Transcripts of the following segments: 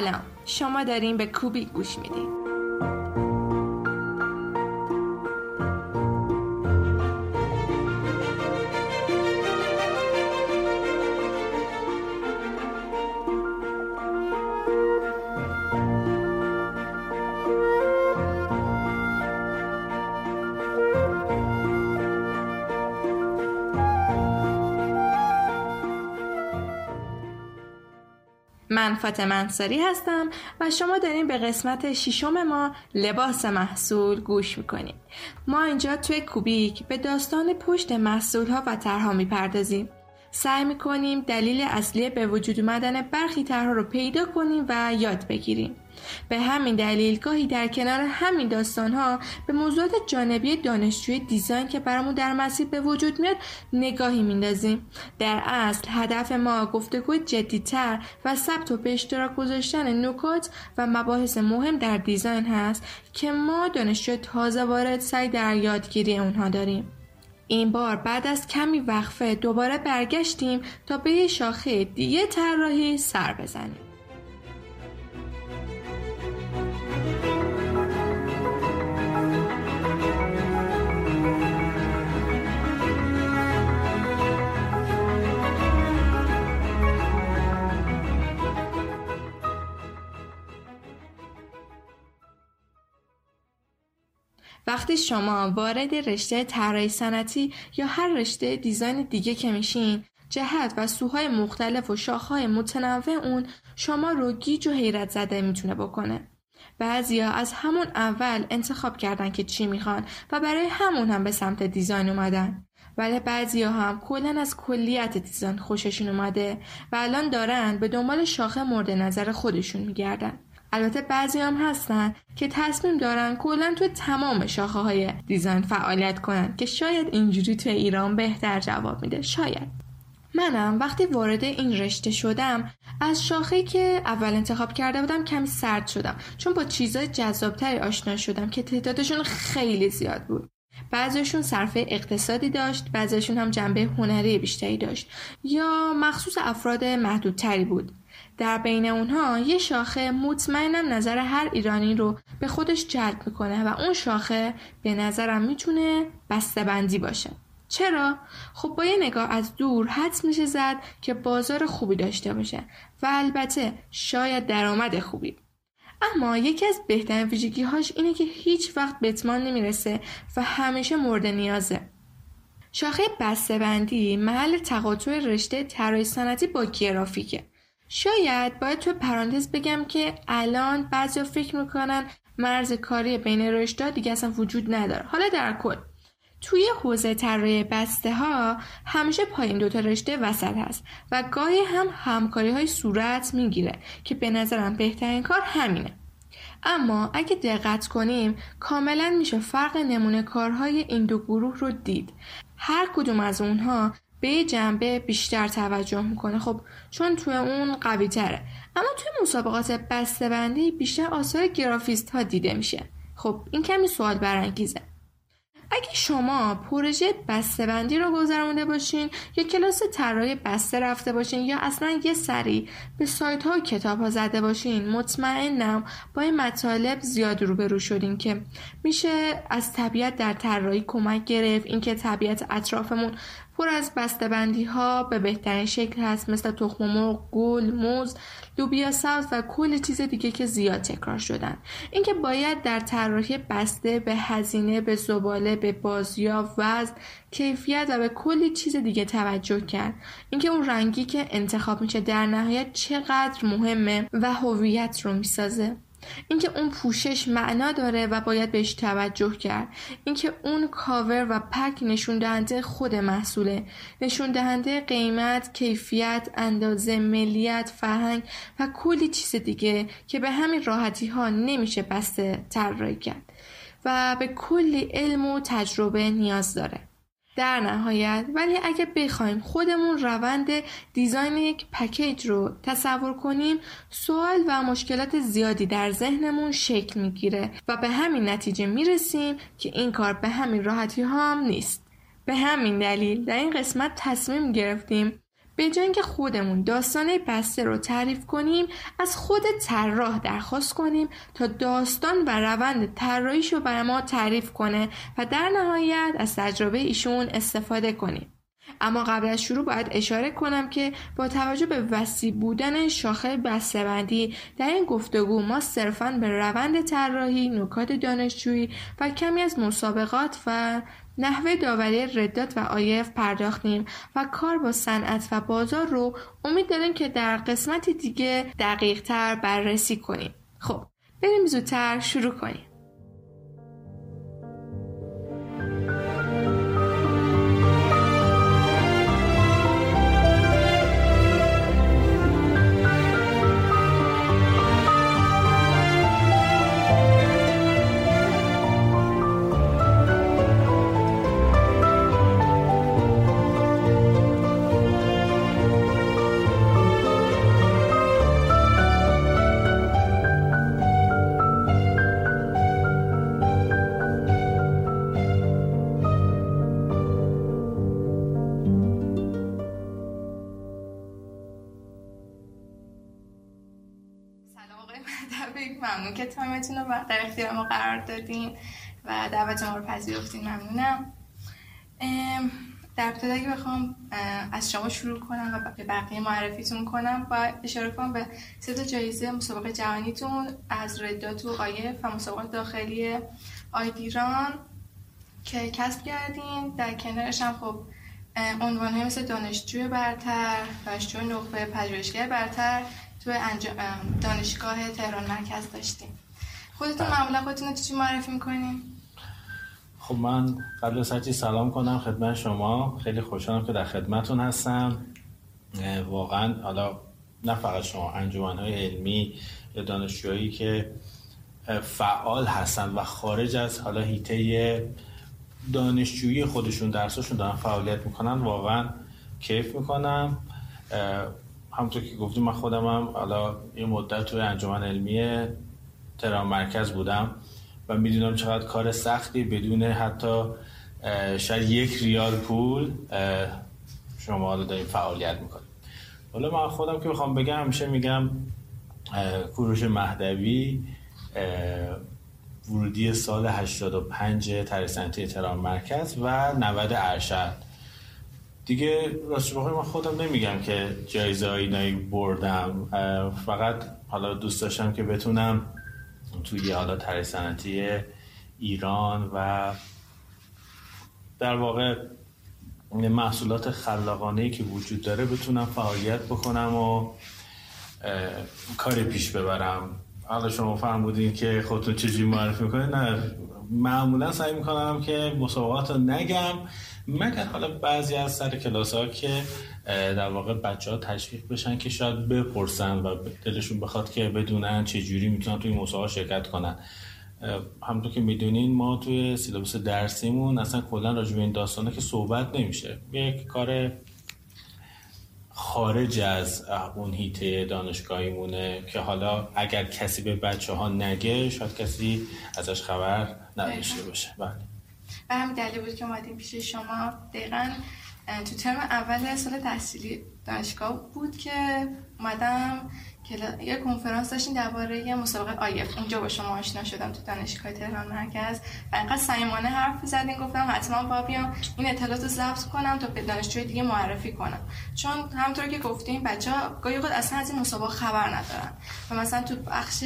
سلام. شما دارین به کوبی گوش میدین. من فاطمه انصاری هستم و شما دارین به قسمت ششم ما لباس محصول گوش می‌کنیم ما اینجا توی کوبیک به داستان پشت محصول ها و طرحها می‌پردازیم. سعی می‌کنیم دلیل اصلی به وجود اومدن برخی طرحها رو پیدا کنیم و یاد بگیریم. به همین دلیل گاهی در کنار همین داستان ها به موضوعات جانبی دانشجوی دیزاین که برامون در مسیر به وجود میاد نگاهی میندازیم. در اصل هدف ما گفتگو جدیتر و ثبت و به اشتراک گذاشتن نکات و مباحث مهم در دیزاین هست که ما دانشجو تازه وارد سعی در یادگیری اونها داریم. این بار بعد از کمی وقفه دوباره برگشتیم تا به یه شاخه دیگه طراحی سر بزنیم. وقتی شما وارد رشته طراحی صنعتی یا هر رشته دیزاین دیگه که میشین جهت و سوهای مختلف و شاخهای متنوع اون شما رو گیج و حیرت زده می‌تونه بکنه. بعضیا از همون اول انتخاب کردن که چی می‌خوان و برای همون هم به سمت دیزاین اومدن. ولی بعضیا هم کلا از کلیت دیزاین خوششون اومده و الان دارن به دنبال شاخه مورد نظر خودشون میگردن. البته بعضی هم هستن که تصمیم دارن کلا تو تمام شاخه های دیزاین فعالیت کنن که شاید اینجوری تو ایران بهتر جواب میده. شاید. منم وقتی وارد این رشته شدم از شاخه که اول انتخاب کرده بودم کمی سرد شدم چون با چیزای جذابتری آشنا شدم که تعدادشون خیلی زیاد بود. بعضیشون صرفه اقتصادی داشت بعضیشون هم جنبه هنری بیشتری داشت. یا مخصوص افراد محدودتری بود. در بین اونها یه شاخه مطمئنم نظر هر ایرانی رو به خودش جلب می‌کنه و اون شاخه به نظرم می‌تونه بسته‌بندی باشه. چرا؟ خب با یه نگاه از دور حدس میشه زد که بازار خوبی داشته باشه و البته شاید درآمد خوبی. اما یکی از بهترین ویژگی هاش اینه که هیچ وقت به اتمان نمی‌رسه و همیشه مورد نیازه. شاخه بسته‌بندی محل تقاطع رشته طراحی صنعتی با گرافیکه. شاید باید تو پرانتز بگم که الان بعضی فکر می‌کنن مرز کاری بین رشته دیگه اصلا وجود نداره. حالا در کل توی حوزه طراحی بسته ها همیشه پایین دوتا رشته وسط هست و گاهی هم همکاری های صورت می‌گیره که به نظرم بهترین کار همینه. اما اگه دقت کنیم کاملا میشه فرق نمونه کارهای این دو گروه رو دید. هر کدوم از اونها به جنبه بیشتر توجه می‌کنه. خب چون توی اون قوی تره اما توی مسابقات بسته‌بندی بیشتر آثار گرافیست ها دیده میشه. خب این کمی سوال برانگیزه. اگه شما پروژه بسته‌بندی رو گذرونده باشین یا کلاس طراحی بسته رفته باشین یا اصلا یه سری به سایت ها و کتاب ها زده باشین مطمئنم با این مطالب زیاد روبرو شدین که میشه از طبیعت در طراحی کمک گرفت اینکه طبیعت اطرافمون پر از بسته‌بندی ها به بهترین شکل هست مثل تخم مرغ، گل، موز، لوبیا سبز و کل چیز دیگه که زیاد تکرار شدن. اینکه باید در طراحی بسته به هزینه به زباله به بازیافت وزن کیفیت و به کلی چیز دیگه توجه کرد. اینکه اون رنگی که انتخاب میشه در نهایت چقدر مهمه و هویت رو می‌سازه. اینکه اون پوشش معنا داره و باید بهش توجه کرد. اینکه اون کاور و پک نشون دهنده خود محصوله. نشون دهنده قیمت کیفیت اندازه ملیت فرهنگ و کلی چیز دیگه که به همین راحتی ها نمیشه بسته طراحی کرد و به کلی علم و تجربه نیاز داره. در نهایت ولی اگه بخوایم خودمون روند دیزاین یک پکیج رو تصور کنیم سوال و مشکلات زیادی در ذهنمون شکل می‌گیره و به همین نتیجه می‌رسیم که این کار به همین راحتی هم نیست. به همین دلیل در این قسمت تصمیم گرفتیم به جای اینکه خودمون داستان بسته رو تعریف کنیم از خود طراح درخواست کنیم تا داستان و روند طراحیش رو برای ما تعریف کنه و در نهایت از تجربه ایشون استفاده کنیم. اما قبل از شروع باید اشاره کنم که با توجه به وسیع بودن شاخه بسته‌بندی در این گفتگو ما صرفا به روند طراحی نکات دانشجویی و کمی از مسابقات و نحوه داوری ردات و آیف پرداختیم و کار با صنعت و بازار رو امید داریم که در قسمت دیگه دقیق تر بررسی کنیم. خب بریم زودتر شروع کنیم. قرار دادین و دعوت ما رو پذیرفتین ممنونم در ابتدا اگه بخوام از شما شروع کنم و به بقیه معرفیتون کنم با اشاره کنم به سه تا جایزه مسابقه جهانیتون از ردات و آیف و مسابقات داخلی آیدیران که کسب کردین. در کنارش هم خب عنوان های مثل دانشجوی برتر دانشجوی نخبه پژوهشگر برتر تو دانشگاه تهران مرکز داشتیم. خودتون بله. معمولا خودتون چی معرفی می‌کنیم خب من قبل از هرچی سلام کنم خدمت شما. خیلی خوشحالم که در خدمتون هستم. واقعا حالا نه فقط شما های علمی یا دانشجویی که فعال هستن و خارج از حالا هیته دانشجویی خودشون درساشون دارن فعالیت می‌کنن واقعا کیف می‌کنم. همونطور که گفتیم من خودم هم حالا یه مدت توی انجمن علمی تهران مرکز بودم و می‌دونم چقدر کار سختی بدون حتی شاید یک ریال پول شما حالا داریم فعالیت می‌کنیم. حالا من خودم که می‌خوام بگم همیشه میگم کوروش مهدوی ورودی سال 85 ترسنتی تهران مرکز و 90 ارشد. دیگه راستش بخوای من خودم نمیگم که جایزه اینایی بردم. فقط حالا دوست داشتم که بتونم توی حالا طرح سنتی ایران و در واقع محصولات خلاقانه که وجود داره بتونم فعالیت بکنم و کاری پیش ببرم. حالا شما فهم بودین که خودتون چجوری معرفی می‌کنید نه معمولا سعی می‌کنم که مسابقات رو نگم. مگر حالا بعضی از سر کلاس ها که در واقع بچه ها تشویق بشن که شاید بپرسن و دلشون بخواد که بدونن چه جوری می‌تونن توی مسابقه شرکت کنن. همونطور که می‌دونین ما توی سیلابوس درسیمون اصلا کلا راجع به این داستانه که صحبت نمیشه. یک کار خارج از اون هیته دانشگاهیمونه که حالا اگر کسی به بچه ها نگه شاید کسی ازش خبر نداشته باشه. بله. به همین دلیل بود که اومدیم پیش شما. دقیقا تو ترم اول سال تحصیلی دانشگاه بود که اومدم که یه کنفرانس داشتیم درباره مسابقه آیف اونجا با شما آشنا شدم تو دانشگاه تهران مرکز. و اینقدر صمیمانه حرف زدین گفتم حتما با بیام این اطلاعات رو ضبط کنم تا به دانشجوی دیگه معرفی کنم. چون همونطور که گفتیم بچه ها گاهی اصلا از این مسابقه خبر ندارن. و مثلا تو بخش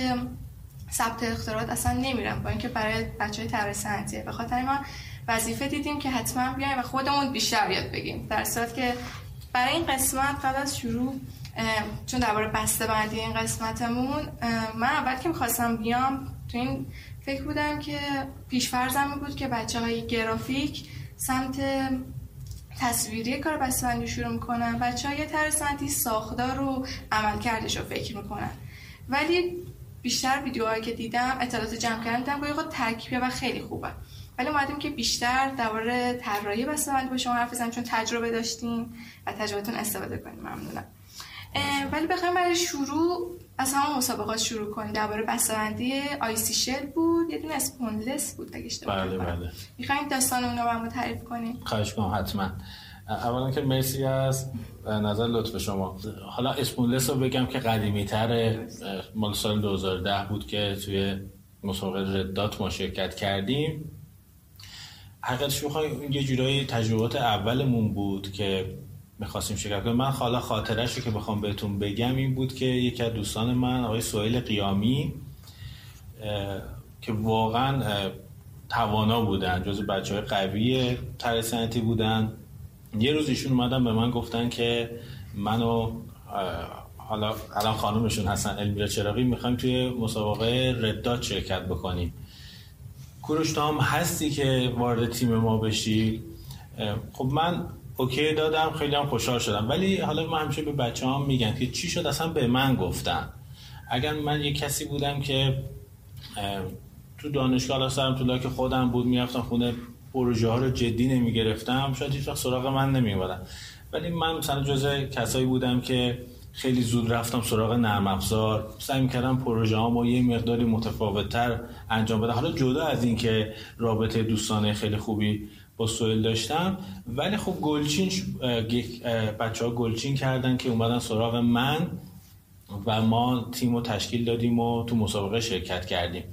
ثبت اختراعات اصلا نمیرم با اینکه برای بچه های صنعتیه به خاطر ما وظیفه دیدیم که حتما بیایم و خودمون بیشتر یاد بگیم در صورت که برای این قسمت قبل از شروع چون درباره بسته بندی این قسمتمون من اول که می‌خواستم بیام تو این فکر بودم که پیشفرزم بود که بچه های گرافیک سمت تصویری کار بندی شروع می‌کنن بچه های تر ساختار رو عمل کردش رو فکر می‌کنن. ولی بیشتر ویدیوهایی که دیدم اطلاعات جمع کردم دیدم که ترکیبه و خیلی خوبه. ولی اومدیم که بیشتر درباره طراحی بسته‌بندی با شما حرف بزنیم چون تجربه داشتیم و تجربهتون استفاده کنیم. ممنونم. ولی بخوایم برای شروع از همون مسابقات شروع کنیم. درباره بسته‌بندی آیسی شل بود یه دونه اسپونلس بود اگه اشتباه بله بله. می‌خوایم داستان اون رو تعریف کنیم؟ خواهش کنم حتما. اولا که مرسی از نظر لطف شما. حالا اسپونلس رو بگم که قدیمی تر مال سال 2010 بود که توی مسابقه ردات ما شرکت کردیم. حقیقتش بخوای یه جورایی تجربات اولمون بود که می‌خواستیم شرکت کنیم. من حالا خاطرش رو که بخوام بهتون بگم این بود که یکی از دوستان من آقای سویل قیامی که واقعا توانا بودن جز بچه های قوی ترسنتی بودن. یه روز ایشون اومدن به من گفتن که منو حالا الان خانمشون هستن المیرا چراقی می‌خوایم توی مسابقه ردات شرکت بکنیم. کوروش هم هستی که وارد تیم ما بشی؟ خب من اوکی دادم خیلی هم خوشحال شدم. ولی حالا من همیشه به بچه هم میگن که چی شد؟ اصلا به من گفتن. اگر من یه کسی بودم که تو دانشگاه سرم تو که خودم بود می‌رفتم خونه پروژه ها رو جدی نمی‌گرفتم. شاید هیچ سراغ من نمیومدن ولی من مثلا جزء کسایی بودم که خیلی زود رفتم سراغ نرم افزار. سعی می‌کردم پروژه ها یه مقداری متفاوتتر انجام بدم. حالا جدا از اینکه رابطه دوستانه خیلی خوبی با سویل داشتم ولی خب گلچین بچه ها گلچین کردن که اومدن سراغ من و ما تیم رو تشکیل دادیم و تو مسابقه شرکت کردیم.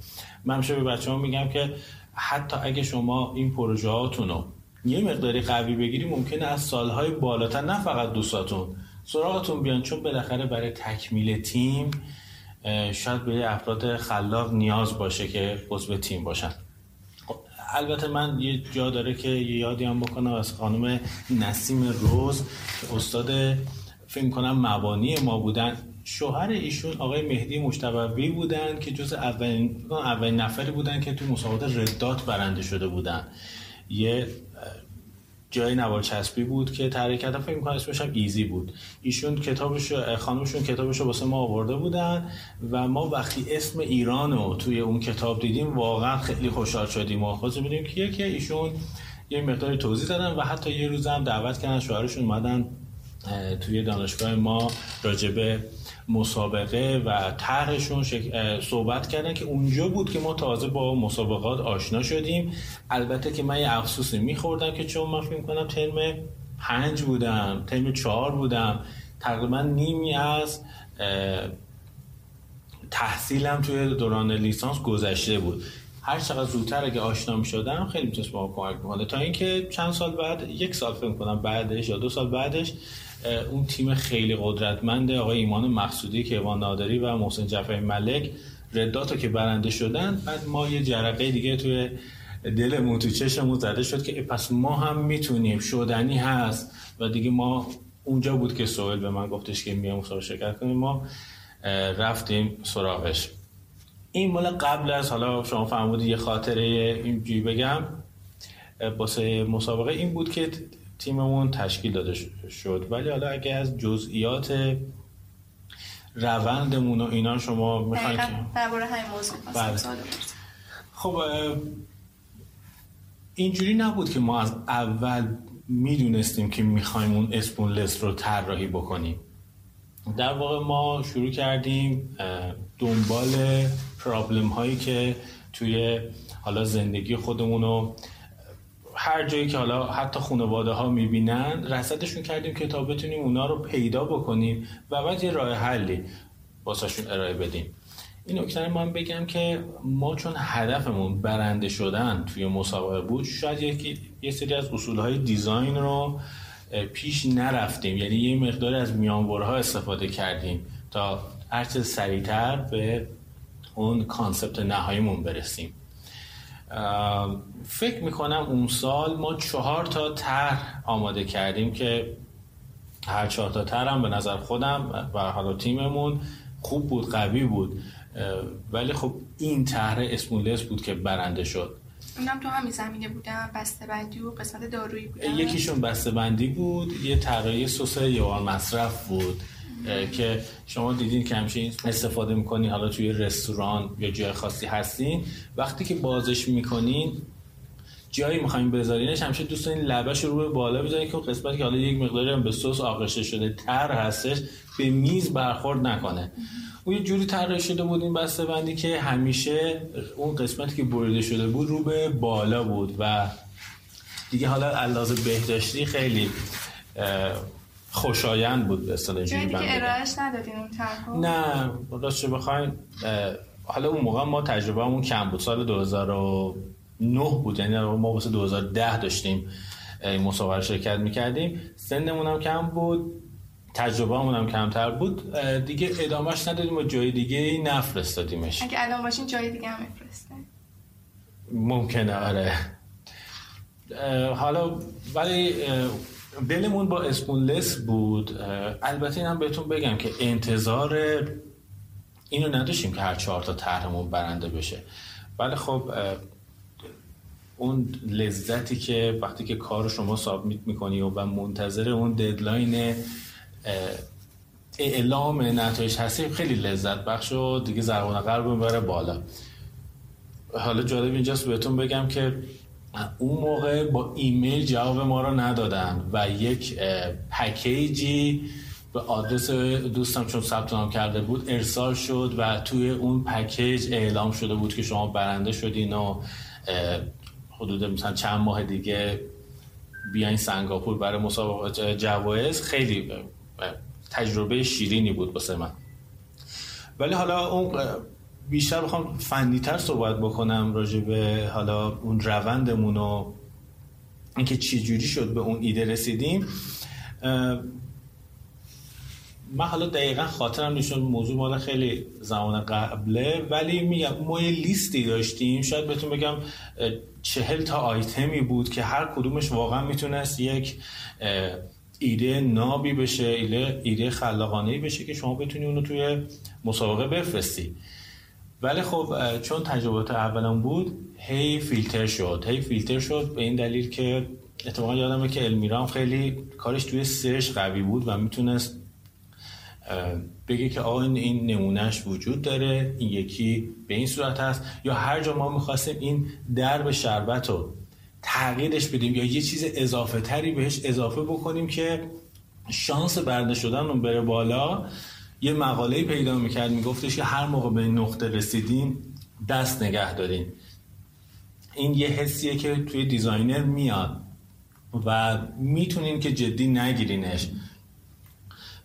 من همیشه به بچه ها میگم که حتی اگه شما این پروژه هاتون یه مقداری قوی بگیری ممکنه از سالهای بالاتر نه فقط دوستاتون سراغتون بیان. چون بالاخره برای تکمیل تیم شاید به افراد خلاق نیاز باشه که عضو تیم باشن. خب، البته من یه جا داره که یادی هم بکنم از خانم نسیم روز استاد فکر کنم مبانی ما بودن. شوهر ایشون آقای مهدی مشتبوی بودن که جز اولین اولین نفری بودن که تو مسابقات ردات برنده شده بودن. یه جای نوار چسبی بود که طراحی کردن فکر می‌کنم اسمش هم ایزی بود. ایشون کتابش خانمشون کتابش رو واسه ما آورده بودن و ما وقتی اسم ایران رو توی اون کتاب دیدیم واقعا خیلی خوشحال شدیم و خواستیم ببینیم کیه که ایشون یه مقداری توضیح دادن و حتی یه روز هم دعوت کردن شوهرشون اومدن توی دانشگاه ما راجبه مسابقه و طرحشون صحبت کردن که اونجا بود که ما تازه با مسابقات آشنا شدیم. البته که من یه افسوسی میخوردم که چون من فکر کنم ترم پنج بودم ترم چهار بودم تقریبا نیمی از تحصیلم توی دوران لیسانس گذشته بود. هر چقدر زودتر اگه آشنا می شدم خیلی می‌تونست با کمک تا اینکه چند سال بعد یک سال فکر کنم بعدش یا دو سال بعدش اون تیم خیلی قدرتمند آقای ایمان مقصودی که ایوان نادری و محسن جعفری ملک رداتو که برنده شدن. بعد ما یه جرقه دیگه توی دلمون تو چشمون زده شد که پس ما هم می‌تونیم. شدنی هست. و دیگه ما اونجا بود که سوال به من گفتش که میام مسابقه شرکت کنیم. ما رفتیم سراغش. این مال قبل از حالا شما فرمودید یه خاطره اینجوری بگم باسه مسابقه این بود که تیممون تشکیل داده شد. ولی حالا اگه از جزئیات روندمون و اینا شما می‌خواید درباره همین موضوع بله. خب اینجوری نبود که ما از اول می‌دونستیم که می‌خوایم اون اسپونلس رو طراحی بکنیم. در واقع ما شروع کردیم دنبال پرابلم هایی که توی حالا زندگی خودمون رو هر جایی که حالا حتی خانواده ها می‌بینن رصدشون کردیم که تا بتونیم اونا رو پیدا بکنیم و بعد یه راه حلی باساشون ارائه بدیم. این نکته من بگم که ما چون هدفمون برنده شدن توی مسابقه بود شاید یکی یه سری از اصولهای دیزاین رو پیش نرفتیم. یعنی یه مقدار از میانبرها استفاده کردیم تا هرچه سریعتر به اون کانسپت نهاییمون برسیم. فکر می‌کنم اون سال ما چهار تا طرح آماده کردیم که هر چهار تا طرح هم به نظر خودم و حالا تیممون خوب بود قوی بود. ولی خب این طرح اسمولس بود که برنده شد. اونم تو همین زمینه بودم بسته بندی و قسمت دارویی بودم. یکیشون بسته بندی بود یه طراحی سس یوان مصرف بود. که شما دیدین که همیشه استفاده می‌کنین حالا توی رستوران یا جای خاصی هستین. وقتی که بازش می‌کنین جایی می‌خوایم بذارینش همیشه دوست دارین لبش رو به بالا بذارین که قسمتی که حالا یک مقداری هم به سس آغشته شده تر هستش به میز برخورد نکنه. اون یه جوری طراحی شده بود این بسته بندی که همیشه اون قسمتی که بریده شده بود رو به بالا بود و دیگه حالا علاوه بهداشتی خیلی خوشایند بود به اصطلاح جایی دیگه ارائهش ندادین اون نه راستش بخواین حالا اون موقع ما تجربه همون کم بود. سال 2009 بود یعنی ما واسه 2010 داشتیم این مسابقه شرکت می‌کردیم. سنمون هم کم بود تجربه هم کمتر بود. دیگه ادامهش ندادیم و جای دیگه نفرستادیمش. اگه الان باشین جای دیگه هم میفرسته. ممکنه آره. حالا ولی دلمون با اسپونلس بود. البته اینم بهتون بگم که انتظار اینو نداشتیم که هر چهار تا طرحمون برنده بشه. ولی خب اون لذتی که وقتی که کار شما سابمیت می‌کنی و منتظر اون ددلاین اعلام نتایج هستی خیلی لذت بخش و دیگه زربان قلب می‌بره بالا. حالا جالب اینجاست بهتون بگم که اون موقع با ایمیل جواب ما رو ندادن و یک پکیجی به آدرس دوستم چون ثبت نام کرده بود ارسال شد و توی اون پکیج اعلام شده بود که شما برنده شدین و حدود مثلا چند ماه دیگه بیاین سنگاپور برای مسابقه جوایز. خیلی تجربه شیرینی بود واسه من. ولی حالا اون بیشتر بخوام فنیتر صحبت بکنم راجع به حالا اون روندمون و اینکه چی جوری شد به اون ایده رسیدیم. من حالا دقیقا خاطرم نشون موضوع مال خیلی زمان قبله ولی میگم ما یه لیستی داشتیم. شاید بهتون بگم چهل تا آیتمی بود که هر کدومش واقعا می‌تونست یک ایده نابی بشه ایده, ایده خلاقانه بشه که شما بتونی اونو توی مسابقه بفرستی. ولی خب چون تجربات اولم بود هی فیلتر شد هی فیلتر شد به این دلیل که اتفاقا یادمه که المیرام خیلی کارش توی سرچ قوی بود و می‌تونست بگه که آقا این نمونهش وجود داره این یکی به این صورت هست. یا هر جا ما می‌خواستیم این درب شربت رو تغییرش بدیم یا یه چیز اضافه تری بهش اضافه بکنیم که شانس برده شدن رو بره بالا یه مقاله پیدا می‌کرد میگفتش که هر موقع به نقطه رسیدیم دست نگه داریم این یه حسیه که توی دیزاینر میاد و می‌تونین که جدی نگیرینش.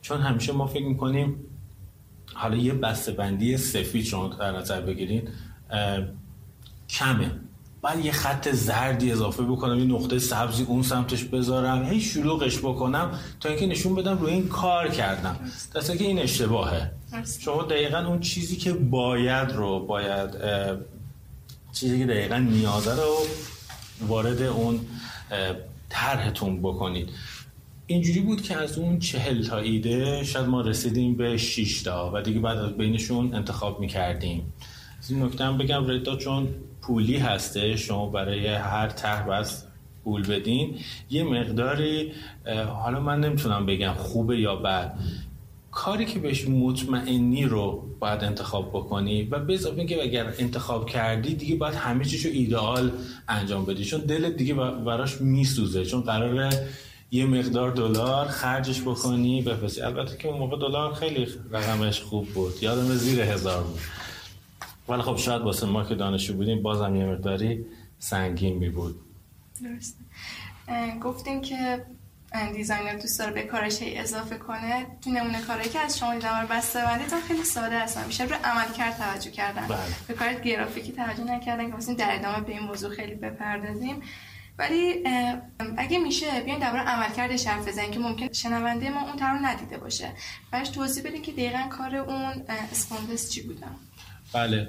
چون همیشه ما فکر می‌کنیم حالا یه بندی سفید شما در نظر بگیرین کمه. بعد یه خط زردی اضافه بکنم یه نقطه سبزی اون سمتش بذارم هی شلوغش بکنم تا اینکه نشون بدم روی این کار کردم. دسته که این اشتباهه. شما دقیقا اون چیزی که باید رو باید چیزی که دقیقا نیازه رو وارد اون طرحتون بکنید. اینجوری بود که از اون چهل تا ایده شاید ما رسیدیم به 6 تا و دیگه بعد از بینشون انتخاب می‌کردیم. از این نکته هم بگم ردا چون پولی هسته شما برای هر طرح بس پول بدین. یه مقداری حالا من نمی‌تونم بگم خوبه یا بد. کاری که بهش مطمئنی رو باید انتخاب بکنی و به اضافه که اگر انتخاب کردی دیگه باید همه چیشو ایدئال انجام بدی. چون دلت دیگه براش میسوزه. چون قراره یه مقدار دلار خرجش بکنی بفرستی. البته که اون موقع دلار خیلی رقمش خوب بود. یادم زیر هزار بود. ولی خب شاید واسه ما که دانشجو بودیم بازم یه مقداری سنگین می بود. درست گفتیم که دیزاینر دوست داره به کارش اضافه کنه. تو نمونه کاری که از شما دیدم بسته بندی تا خیلی ساده هستن. میشه رو عمل کرد توجه کردن. بله. به کار گرافیکی توجه نکردن که در ادامه به این موضوع خیلی بپردازیم. ولی اگه میشه بیاین درباره عملکردش حرف بزنیم که ممکن شنونده ما اون رو ندیده باشه. بعدش توضیح بدین که دقیقا کار اون اسپاندس چی بودن بله.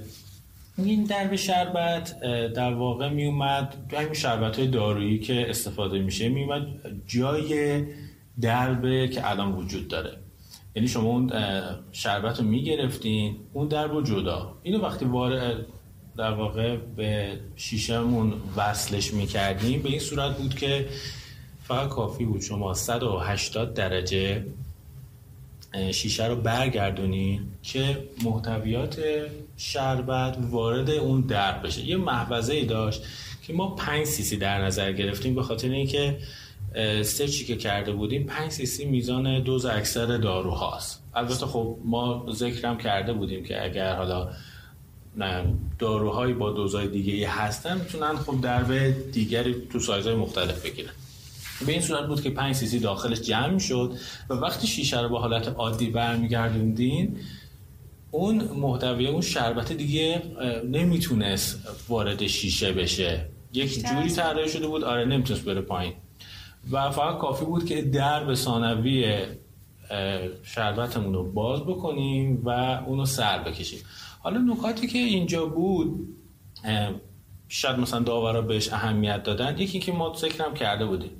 این درب شربت در واقع می اومد همین شربت های دارویی که استفاده میشه می اومد جای دربه که الان وجود داره. یعنی شما اون شربت رو می‌گرفتین اون درب رو جدا. اینو وقتی وارد در واقع به شیشمون وصلش می‌کردیم به این صورت بود که فقط کافی بود شما 180 درجه شیشه رو برگردونی که محتویات شربت وارد اون درب بشه. یه محوزه ای داشت که ما 5 سیسی در نظر گرفتیم به خاطر اینکه سرچی که کرده بودیم 5 سیسی میزان دوز اکثر داروهاست. البته خب ما ذکرم کرده بودیم که اگر حالا داروهایی با دوزای دیگه هستن می‌تونن خب درب دیگری تو سایزهای مختلف بگیرن. به این صورت بود که 5 سیسی داخلش جمع شد و وقتی شیشه رو به حالت عادی برمیگردوندین اون محتوی اون شربت دیگه نمی‌تونست وارد شیشه بشه. یک جوری طراحی شده بود آره نمی‌تونست بره پایین. و فقط کافی بود که در به ثانوی شربتمون رو باز بکنیم و اونو سر بکشیم. حالا نکاتی که اینجا بود شاید مثلا داورا بهش اهمیت دادن یکی که ما ذکرم کرده بودیم.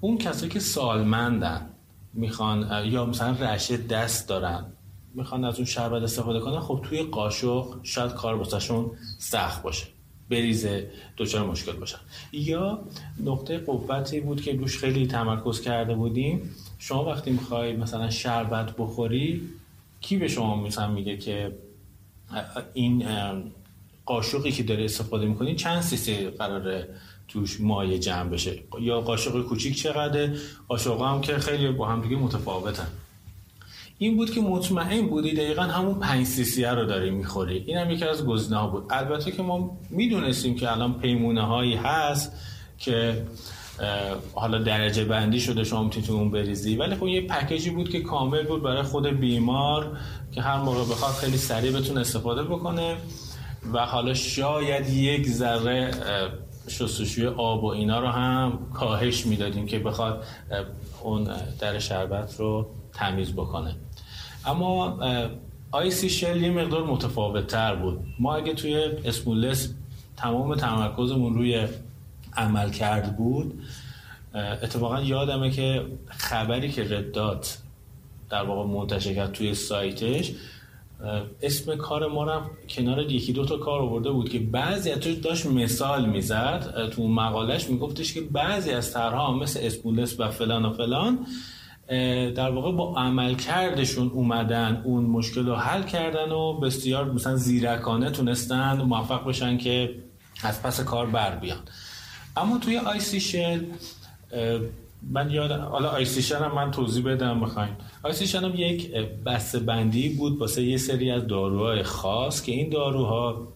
اون کسایی که سالمندن می‌خوان یا مثلا رشه دست دارن می‌خوان از اون شربت استفاده کنن خب توی قاشق شاید کار بساشون سخت باشه بریزه دچار مشکل باشن یا نقطه قوتی بود که روش خیلی تمرکز کرده بودیم شما وقتی می‌خوای مثلا شربت بخوری کی به شما مثلا میگه که این قاشقی که داره استفاده می‌کنی چند سیسی قراره توش مایه جمع بشه. یا قاشق کوچیک چقدره؟ قاشق هم که خیلی با هم دیگه متفاوتن. این بود که مطمئن بودی دقیقا همون 5 سی رو داری می‌خوری. این هم یکی از گزینه بود. البته که ما می‌دونستیم که الان پیمونه هایی هست که حالا درجه بندی شده شما می‌تونید اون بریزی. ولی خب یه پکیجی بود که کامل بود برای خود بیمار که هر موقع بخواد خیلی سریع بتونه استفاده بکنه. و حالا شاید یک ذره شستشوی آب و اینا رو هم کاهش می‌دادیم که بخواد اون در شربت رو تمیز بکنه. اما آیسی شل یه مقدار متفاوت تر بود. ما اگه توی اسمولس تمام تمرکزمون روی عمل کرد بود اتفاقا یادمه که خبری که ردات در واقع منتشر کرد توی سایتش اسم کار ما رو کنار یکی دو تا کار آورده بود که بعضی از داشت مثال می‌زد تو مقالش میگفتش که بعضی از طرها مثل اسپولس و فلان و فلان در واقع با عمل کردشون اومدن اون مشکل رو حل کردن و بسیار مثلا زیرکانه تونستن موفق بشن که از پس کار بر بیان. اما توی آی سی شل من یاد حالا آیسیشن هم من توضیح بدم بخواین. آیسیشن هم یک بسته بندی بود واسه یه سری از داروهای خاص که این داروها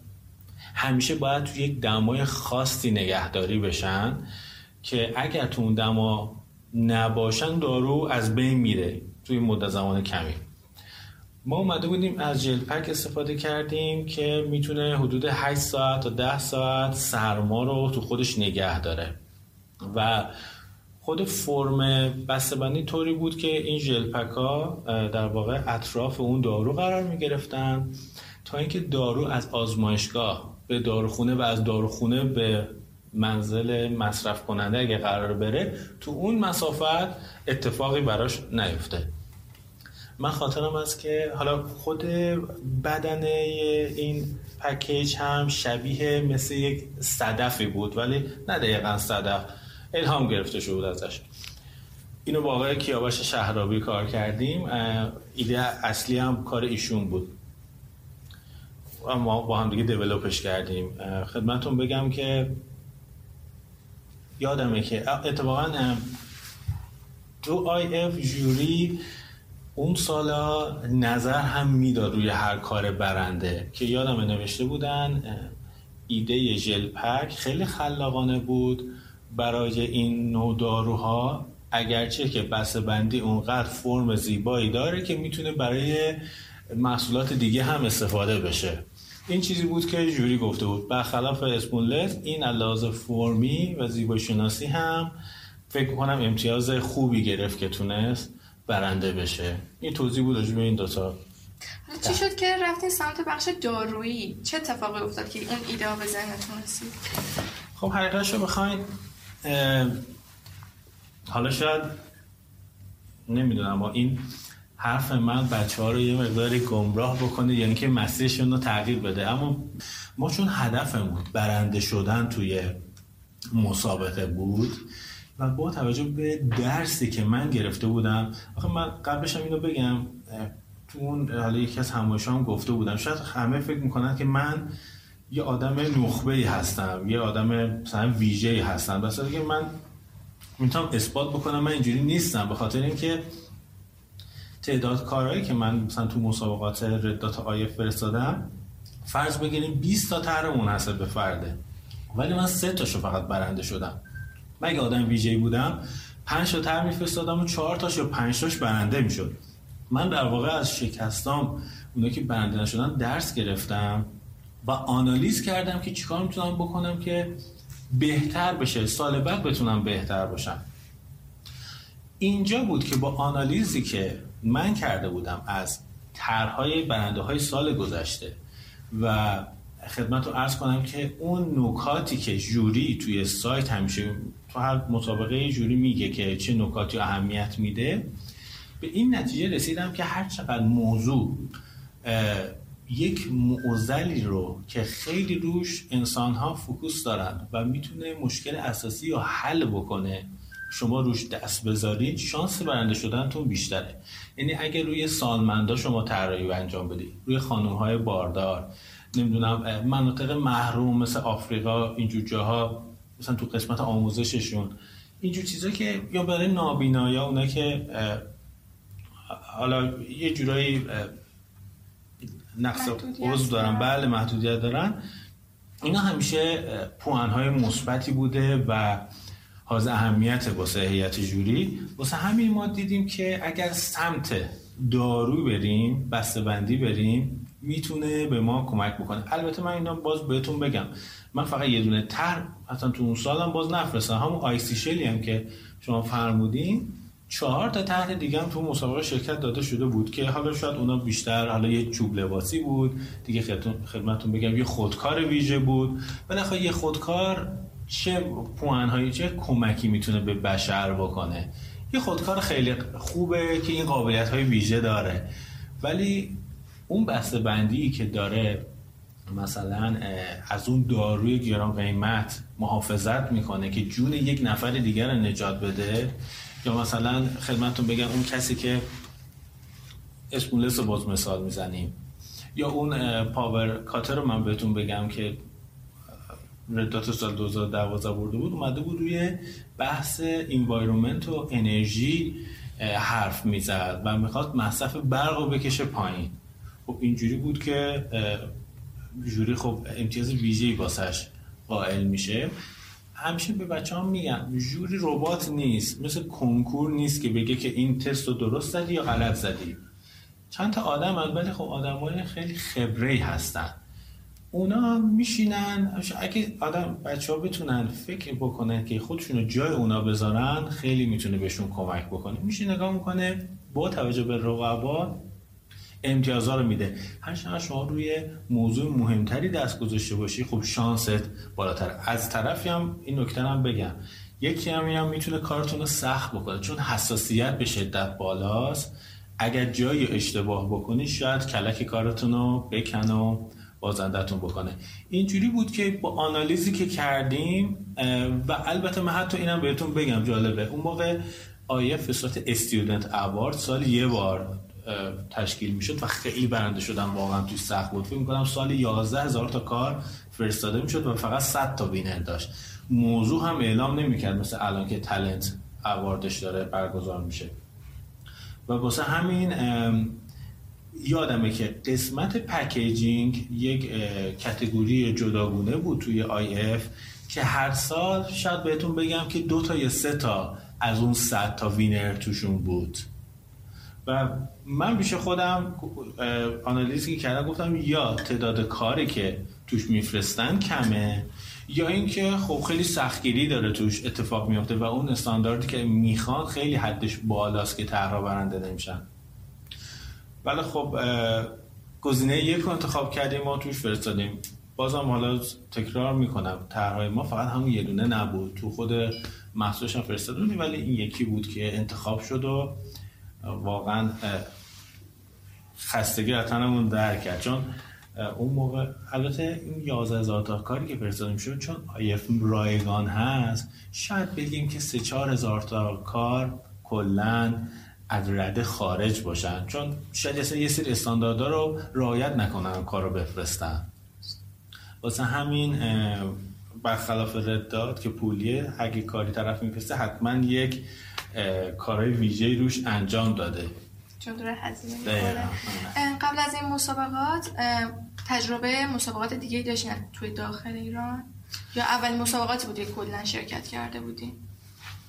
همیشه باید توی یک دمای خاصی نگهداری بشن که اگر تو اون دما نباشن دارو از بین میره توی مدت زمان کمی. ما اومده بودیم از gel pack استفاده کردیم که می‌تونه حدود 8 ساعت تا 10 ساعت سرما رو تو خودش نگه داره. و خود فرم بسته‌بندی طوری بود که این ژل ها در واقع اطراف اون دارو قرار می گرفتن تا اینکه دارو از آزمایشگاه به داروخونه و از داروخونه به منزل مصرف کننده اگه قرار بره تو اون مسافت اتفاقی براش نیفته. من خاطرم است که حالا خود بدن این پکیج هم شبیه مثل یک صدفی بود ولی نه دقیقا صدف. الهام گرفته شده بود ازش. اینو با آقای کیاباش شهرابی کار کردیم. ایده اصلی هم کار ایشون بود. ما با هم دیگه دیولوپش کردیم. خدمتون بگم که یادمه که اتفاقا تو آی اف جوری اون سالا نظر هم می‌داد روی هر کار برنده که یادمه نوشته بودن ایده ژل پک خیلی خلاقانه بود. برای این نوع داروها اگرچه که بسته بندی اونقدر فرم زیبایی داره که می‌تونه برای محصولات دیگه هم استفاده بشه. این چیزی بود که جوری گفته بود. برخلاف اسپونلس این علاوه فرمی و زیبایی شناسی هم فکر کنم امتیاز خوبی گرفت که تونست برنده بشه. این توضیح بود به این دوتا. چی شد که رفتین سمت بخش دارویی؟ چه اتفاقی افتاد که اون ایده به ذهنتون رسید؟ خب حقیقتش رو بخواین. حالا شاید نمی‌دونم اما این حرف من بچه ها رو یه مقداری گمراه بکنه یعنی که مسیرشون رو تغییر بده. اما ما چون هدفمون برنده شدن توی مسابقه بود و با توجه به درسی که من گرفته بودم آخه من قبلش هم اینو بگم تو اون حالا یکی از همایشان گفته بودم شاید همه فکر می‌کنن که من یه آدم نخبه ای هستم یه آدم مثلا ویژه ای هستم بس که من می‌تونم اثبات بکنم من اینجوری نیستم. به خاطر اینکه تعداد کارهایی که من مثلا تو مسابقات ردات آیف فرستادم فرض بگیریم 20 تا طرح منحصر به فرده ولی من سه تاشو فقط برنده شدم. من اگه آدم ویژه‌ای بودم پنج تا تر میفرستادم و چهار تاش یا پنج تاش برنده می‌شد. من در واقع از شکستام اونایی که برنده نشدن درس گرفتم. و آنالیز کردم که چیکار می‌تونم بکنم که بهتر بشه سال بعد بتونم بهتر باشم. اینجا بود که با آنالیزی که من کرده بودم از طرحهای برنده های سال گذشته و خدمت رو ارز کنم که اون نکاتی که جوری توی سایت همیشه تو هر مسابقه جوری میگه که چه نکاتی اهمیت میده به این نتیجه رسیدم که هر چقدر موضوع یک معضلی رو که خیلی روش انسان ها فکوس دارن و می‌تونه مشکل اساسی رو حل بکنه شما روش دست بذارید شانس برنده شدنتون بیشتره. یعنی اگر روی سالمندا شما طراحی انجام بدید روی خانم های باردار نمی‌دونم مناطق محروم مثل آفریقا اینجور جاها مثلا تو قسمت آموزششون اینجور چیزا که یا برای نابینایا اونا که حالا یه جورایی نقص عضو دارن. بله محدودیت دارن. اینا همیشه پوانهای مثبتی بوده و حاز اهمیت واسه هیئت جوری. واسه همین ما دیدیم که اگر سمت دارو بریم بندی بریم می‌تونه به ما کمک بکنه. البته من اینا باز بهتون بگم. من فقط یه دونه تر اصلا تو اون سالم باز نفرستم. همون آیسی شلی هم که شما فرمودین. چهار تا تحت دیگه هم تو مسابقه شرکت داده شده بود که حالا شاید اونا بیشتر حالا یه چوب لباسی بود دیگه خدمتتون بگم یه خودکار ویژه بود. بالاخره یه خودکار چه پوانهایی چه کمکی می‌تونه به بشر بکنه؟ یه خودکار خیلی خوبه که این قابلیت های ویژه داره. ولی اون بسته بندی که داره مثلا از اون داروی گران قیمت محافظت می‌کنه که جون یک نفر دیگر نجات بده یا مثلا خدمتون بگم اون کسی که اسمولس رو باز مثال می‌زنیم. یا اون Power Cutter رو من بهتون بگم که Red Dot سال 2012 برده بود اومده بود روی بحث environment و انرژی حرف می‌زد و می‌خواد مصرف برق رو بکشه پایین. خب اینجوری بود که جوری خب امتیاز ویژه‌ای واسش قائل میشه. همیشه به بچه هم میگم جوری ربات نیست مثل کنکور نیست که بگه که این تست رو درست زدی یا غلط زدی. چند تا آدم ولی خب آدم خیلی خبره هستن. اونا میشینن اگه آدم بچه ها بتونن فکر بکنن که خودشون رو جای اونا بذارن خیلی می‌تونه بهشون کمک بکنه. میشه نگاه می‌کنه با توجه به رقبا امتیازها رو میده. هر شما روی موضوع مهمتری دست گذاشته باشی خب شانست بالاتر. از طرفی هم این نکته هم بگم. یکی هم, هم می‌تونه کارتون رو سخت بکنه چون حساسیت به شدت بالاست. اگر جای اشتباه بکنی شاید کلک کارتون رو بکن و بازندتون بکنه. اینجوری بود که با آنالیزی که کردیم و البته من حتی اینم بهتون بگم جالبه. اون موقع iF student award سال یه بار تشکیل می‌شد و خیلی برنده شدن واقعا توی سخت بود. فکر می‌کنم سال 11 هزار تا کار فرستاده می‌شد و فقط 100 تا winner داشت. موضوع هم اعلام نمی‌کرد مثل الان که talent award ش داره برگزار میشه. و واسه همین یادمه که قسمت packaging یک category جداگونه بود توی iF که هر سال شاید بهتون بگم که دو تا یا سه تا از اون صد تا وینر توشون بود. و من بیشه خودم آنالیزی کردم گفتم یا تعداد کاری که توش میفرستن کمه یا اینکه خب خیلی سختگیری داره توش اتفاق میفته و اون استانداردی که می‌خوان خیلی حدش بالاست که طرح برنده نمیشن. ولی خب گزینه یک رو انتخاب کردیم ما توش فرستادیم. بازم حالا تکرار می‌کنم طرحهای ما فقط همون یه دونه نبود. تو خود محصولش هم فرستادونی ولی این یکی بود که انتخاب شد و واقعا خستگی تنمون در کرد. چون اون موقع البته این 11 هزار تا کاری که فرستادیم شد چون آیف رایگان هست شاید بگیم که 3 4 هزار تا کار کلا از رده خارج باشن. چون شاید یه سری استانداردها رو رعایت نکنن کار رو بفرستن. واسه همین برخلاف رداد که پولیه اگه کاری طرف میفرسته حتما یک کارهای ویژه روش انجام داده. چون هزینه قبل از این مسابقات تجربه مسابقات دیگه داشتن توی داخل ایران؟ یا اولین مسابقاتی بودی کلا شرکت کرده بودی؟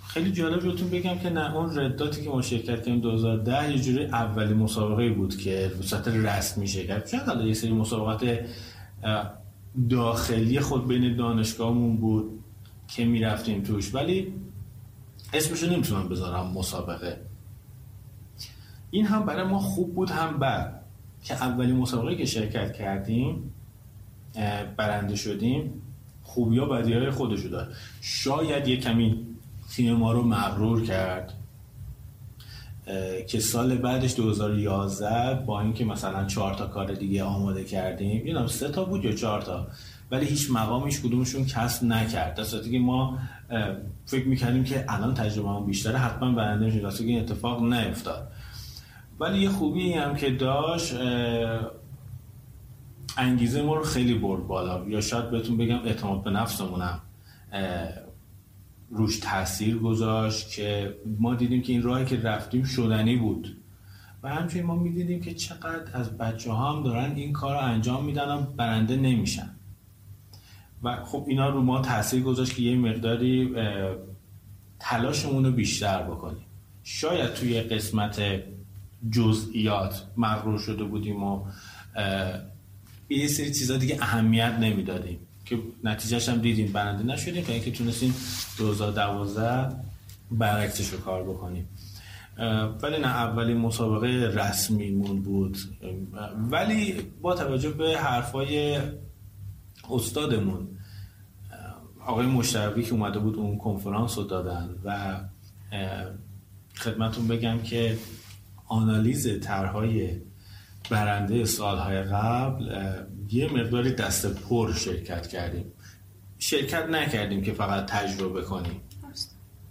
خیلی جالب بهتون بگم که نه اون رداتی که ما شرکت کردیم 2010 یه جوری اولین مسابقه بود که به صورت رسمی شرکت شد حالا یه سری مسابقات داخلی خود بین دانشگاهمون بود که می‌رفتیم توش. ولی اسمشو نمی‌تونم بذارم مسابقه. این هم برای ما خوب بود هم بد. که اولین مسابقه که شرکت کردیم برنده شدیم خوبی ها بدی های خودشو شاید یه کمی تیم ما رو مغرور کرد که سال بعدش 2011 با اینکه مثلا چهار تا کار دیگه آماده کردیم. یادم سه تا بود یا چهار تا. ولی هیچ مقامش کدومشون کسب نکرد. در که ما فکر می‌کردیم که الان تجربه هم بیشتره حتما برنده که این اتفاق نیفتاد. ولی یه خوبی هم که داشت انگیزه ما رو خیلی برد بالا. یا شاید بهتون بگم اعتماد به نفسمونم روش تاثیر گذاشت که ما دیدیم که این راهی که رفتیم شدنی بود. و همچنین ما می‌دیدیم که چقدر از بچه ها هم دارن این کار رو انجام میدن و برنده نمیشن. و خب اینا رو ما تاثیر گذاشت که یه مقداری تلاشمون رو بیشتر بکنیم. شاید توی قسمت جزئیات مغرور شده بودیم و یه سری چیزا دیگه اهمیت نمی‌دادیم که نتیجهش هم دیدیم برنده نشدیم که اینکه تونستیم 2012 برعکسش رو کار بکنیم. ولی نه اولین مسابقه رسمیمون بود. ولی با توجه به حرفای استادمون آقای مشترکی که اومده بود اون کنفرانس رو دادن و خدمتون بگم که آنالیز طرحهای برنده سالهای قبل یه مقداری دست پر شرکت کردیم. شرکت نکردیم که فقط تجربه کنیم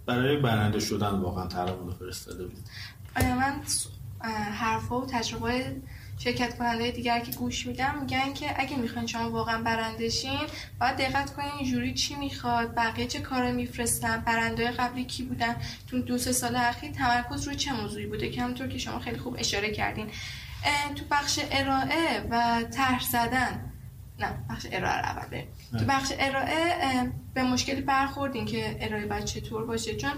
برای برنده شدن واقعا طرحمون رو فرستاده بود من حرفا و تجربه شرکت کننده دیگر که گوش میدم میگن که اگه می‌خواین شما واقعا برنده شین باید دقت کنین جوری چی می‌خواد بقیه چه کار میفرستن برنده قبلی کی بودن. تو دو سه سال اخیر تمرکز روی چه موضوعی بوده؟ که همونطور که شما خیلی خوب اشاره کردین. تو بخش ارائه و طرح زدن. نه بخش ارائه رو اول تو بخش ارائه به مشکلی برخوردین که ارائه باید چطور باشه. چون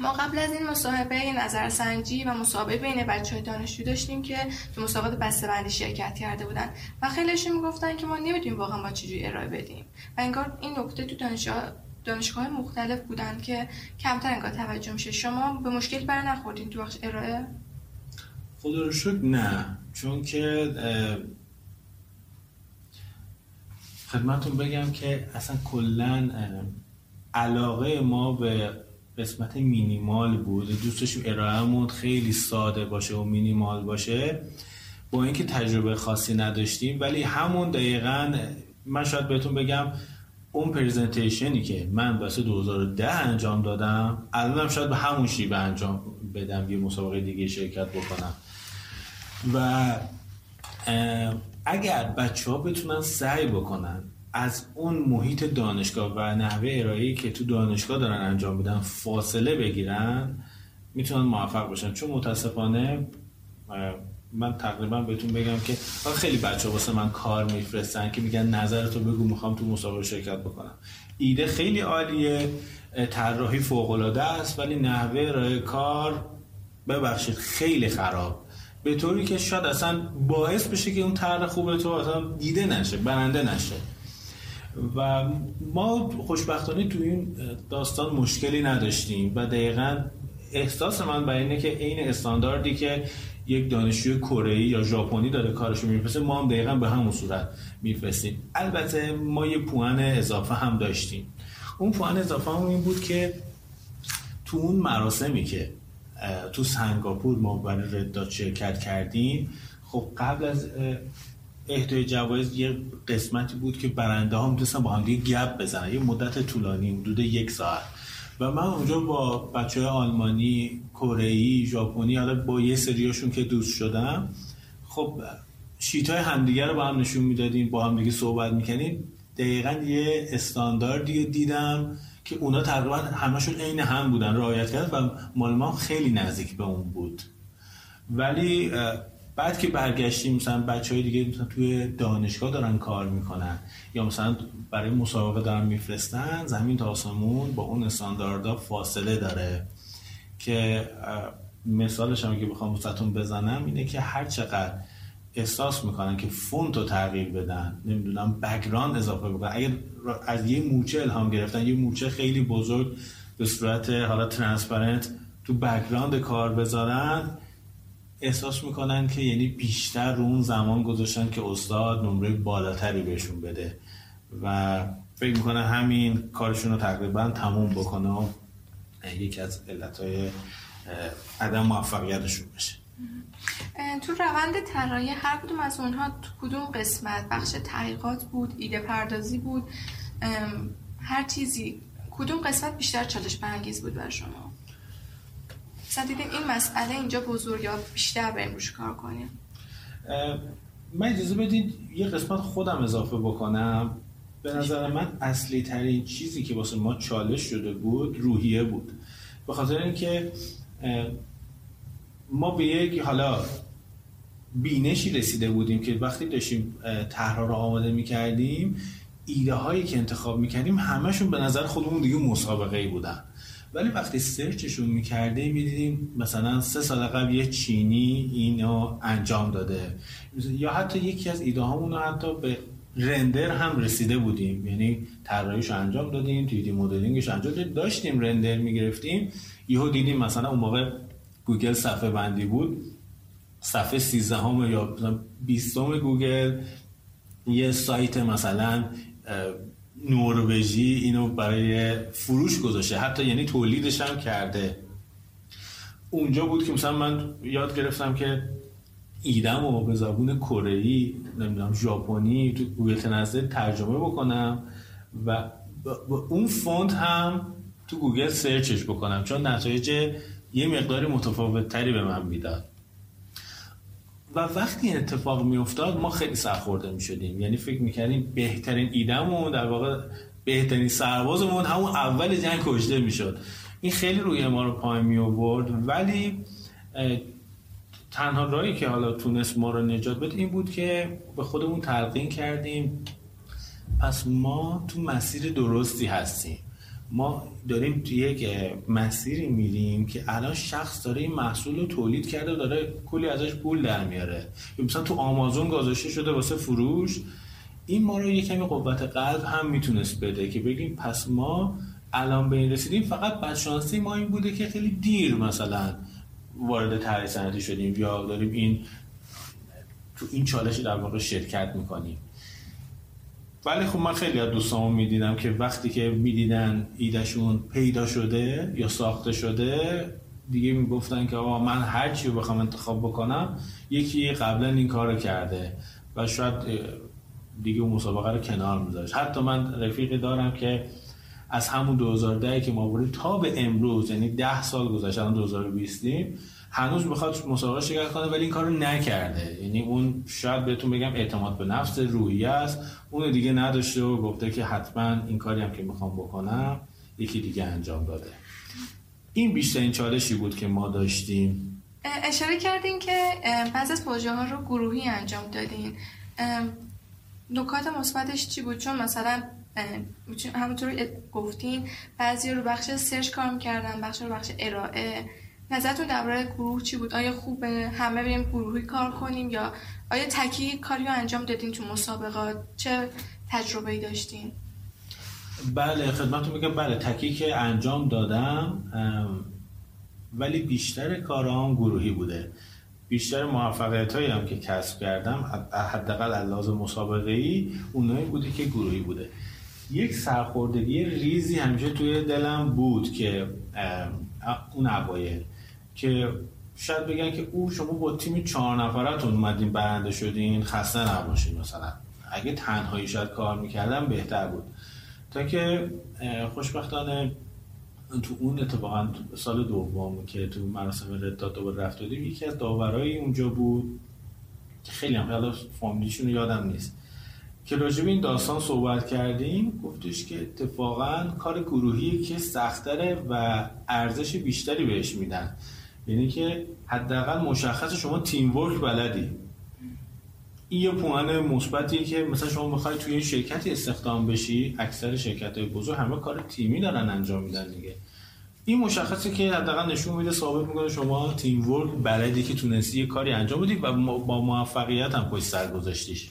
ما قبل از این مصاحبه نظرسنجی و مسابقه بین بچه های دانشجو داشتیم که تو مسابقات بندی شرکت کرده بودن و خیلیشون می‌گفتن که ما نمی‌دونیم واقعا با چجوری ارائه بدیم. و انگار این نکته تو دانشگاه دانشگاه مختلف بودن که کمتر انگار توجه میشه شما به مشکل بر نخوردین تو بخش ارائه؟ خدا رو شکر نه. چون که خدمتون بگم که اصلا کلا علاقه ما به قسمت مینیمال بود. دوستش ارائهمون خیلی ساده باشه و مینیمال باشه. با اینکه تجربه خاصی نداشتیم ولی همون دقیقا من شاید بهتون بگم اون پریزنتیشنی که من واسه 2010 انجام دادم الانم شاید به همون شیبه انجام بدم یه مسابقه دیگه شرکت بکنم. و اگر بچه ها بتونن سعی بکنن از اون محیط دانشگاه و نحوه ارائه‌ای که تو دانشگاه دارن انجام میدن فاصله بگیرن می‌تونن موفق باشن. چون متاسفانه من تقریبا بهتون بگم که خیلی بچه واسه من کار میفرستن که میگن نظرتو بگو می‌خوام تو مسابقه شرکت بکنم. ایده خیلی عالیه طراحی فوق العاده است ولی نحوه ارائه کار ببخشید خیلی خراب. به طوری که شاید اصلا باعث بشه که اون طرح خوب تو اصلا دیده نشه برنده نشه. و ما خوشبختانه تو این داستان مشکلی نداشتیم و دقیقا احساس من به اینه که عین استانداردی که یک دانشجوی کره یا ژاپنی داره کارشو میفرسته ما هم دقیقا به همون صورت میفرستیم. البته ما یه پوان اضافه هم داشتیم. اون پوان اضافه هم این بود که تو اون مراسمی که تو سنگاپور ما برای رداد شرکت کردیم خب قبل از اهدای جوایز یه قسمتی بود که برنده ها می‌تونستن با هم دیگه گپ بزنن. یه مدت طولانی حدود یک ساعت. و من اونجا با بچه آلمانی کره ژاپنی حالا با یه سریاشون که دوست شدم خب شیت های همدیگه رو با هم نشون می‌دادیم با هم دیگه صحبت می‌کنیم دقیقا یه استانداردی دیدم که اونا تقریبا همشون عین هم بودن رعایت کرد و مال ما خیلی نزدیک به اون بود. ولی بعد که برگشتیم مثلا بچه های دیگه مثلا توی دانشگاه دارن کار می‌کنن یا مثلا برای مسابقه دارن میفرستن زمین تا آسمون با اون استانداردها فاصله داره. که مثالش هم که بخوام واستون بزنم اینه که هر چقدر احساس می‌کنن که فونت رو تغییر بدن نمی‌دونم background اضافه بکنن اگر از یه مورچه الهام گرفتن یه مورچه خیلی بزرگ به صورت حالا transparent تو background کار بذارن احساس می‌کنن که یعنی بیشتر رو اون زمان گذاشتن که استاد نمره بالاتری بهشون بده. و فکر می‌کنن همین کارشون رو تقریبا تموم بکنه یکی از علتهای عدم موفقیتشون بشه. تو روند طراحی هر کدوم از اونها کدوم قسمت؟ بخش تحقیقات بود ایده پردازی بود هر چیزی. کدوم قسمت بیشتر چالش برانگیز بود بر شما؟ مثلا دیدین این مسئله اینجا بزرگ یا بیشتر به روش کار کنیم؟ من اجازه بدید یه قسمت خودم اضافه بکنم. به نظر من اصلی ترین چیزی که واسه ما چالش شده بود روحیه بود. به خاطر اینکه ما به یک حالا بینشی رسیده بودیم که وقتی داشتیم طرح رو آماده می‌کردیم ایده هایی که انتخاب می‌کردیم همشون به نظر خودمون دیگه مسابقه ای بودن. ولی وقتی سرچشون می‌کردیم می‌دیدیم مثلا سه سال قبل یه چینی اینو انجام داده. یا حتی یکی از ایده هامون حتی به رندر هم رسیده بودیم. یعنی طراحیش انجام دادیم دیدی مدلینگش انجام دادیم داشتیم رندر می‌گرفتیم. یهو دیدیم مثلا اون موقع گوگل صفحه بندی بود. صفحه 13 هم یا 20 گوگل یه سایت مثلا نروژی اینو برای فروش گذاشته. حتی یعنی تولیدش هم کرده. اونجا بود که مثلا من یاد گرفتم که ایدم و به زبون کره نمی‌دونم ژاپنی تو گوگل translate ترجمه بکنم و اون فونت هم تو گوگل سرچش بکنم. چون نتایج یه مقداری متفاوت تری به من می‌داد. و وقتی این اتفاق میافتاد ما خیلی سرخورده می شدیم یعنی فکر می‌کردیم بهترین ایدمون در واقع بهترین سربازمون همون اول جنگ کشته می‌شد. این خیلی روحیه ما رو پایین می آورد ولی تنها راهی که حالا تونست ما رو نجات بده این بود که به خودمون تلقین کردیم. پس ما تو مسیر درستی هستیم. ما داریم تو یک مسیری میریم که الان شخص داره این محصول رو تولید کرده و داره کلی ازش پول در میاره. مثلا تو آمازون گذاشته شده واسه فروش. این ما رو یه کمی قوت قلب هم می‌تونست بده که بگیم پس ما الان به این رسیدیم. فقط بدشانسی ما این بوده که خیلی دیر مثلا وارد طرح صنعتی شدیم یا داریم این تو این چالش در واقع شرکت می‌کنیم. ولی خب من خیلی از دوستامو می‌دیدم که وقتی که می‌دیدن ایدهشون پیدا شده یا ساخته شده دیگه می‌گفتن که آقا من هر چی بخوام انتخاب بکنم یکی قبلا این کار کرده و شاید دیگه اون مسابقه رو کنار میذاشت. حتی من رفیقی دارم که از همون 2010 که ما بودیم تا به امروز یعنی 10 سال گذشته الان 2020 هنوز می‌خواد مسابقه شرکت کنه ولی این کارو نکرده. یعنی اون شاید بهتون بگم اعتماد به نفس روحی است. اون دیگه نداشته و گفته که حتما این کاری هم که می‌خوام بکنم یکی دیگه انجام داده. این بیشترین چالشی بود که ما داشتیم. اشاره کردین که بعض از پروژه ها رو گروهی انجام دادین. نکات مثبتش چی بود؟ چون مثلا همونطور گفتین بعضی رو بخش سرچ کار می‌کردن بخش رو بخش ارائه. نظرتون درباره گروه چی بود؟ آیا خوبه همه بریم گروهی کار کنیم یا آیا تکی کاری رو انجام دادین تو مسابقات چه تجربه ای داشتین؟ بله خدمتتون میگم بله تکی که انجام دادم ولی بیشتر کارام گروهی بوده. بیشتر موفقیت هایی هم که کسب کردم حداقل لحاظ مسابقه ای اونایی بوده که گروهی بوده. یک سرخوردگی ریزی همیشه توی دلم بود که اون اوایل. که شاید بگن که او شما با تیم چهار نفرتون اومدین برنده شدین خسته نباشین مثلا. اگه تنهایی شاید کار می‌کردم بهتر بود. تا که خوشبختانه تو اون اتفاقا سال دوم که تو مراسم رداد دوباره رفت دادیم یکی از داورایی اونجا بود که خیلی هم حالا فامیلیشون یادم نیست. که راجب این داستان صحبت کردیم گفتش که اتفاقا کار گروهی که سختره و ارزش بیشتری بهش میدن. یعنی که حداقل مشخص شما تیم ورک بلدی. این یه پوان مثبتیه که مثلا شما بخوای توی شرکتی استخدام بشی اکثر شرکت های بزرگ همه کار تیمی دارن انجام میدن دیگه. این مشخصه که حداقل نشون میده ثابت می‌کنه شما تیم ورک بلدی که تونستی یه کاری انجام بدی و با موفقیت هم پشت سر گذاشتیش.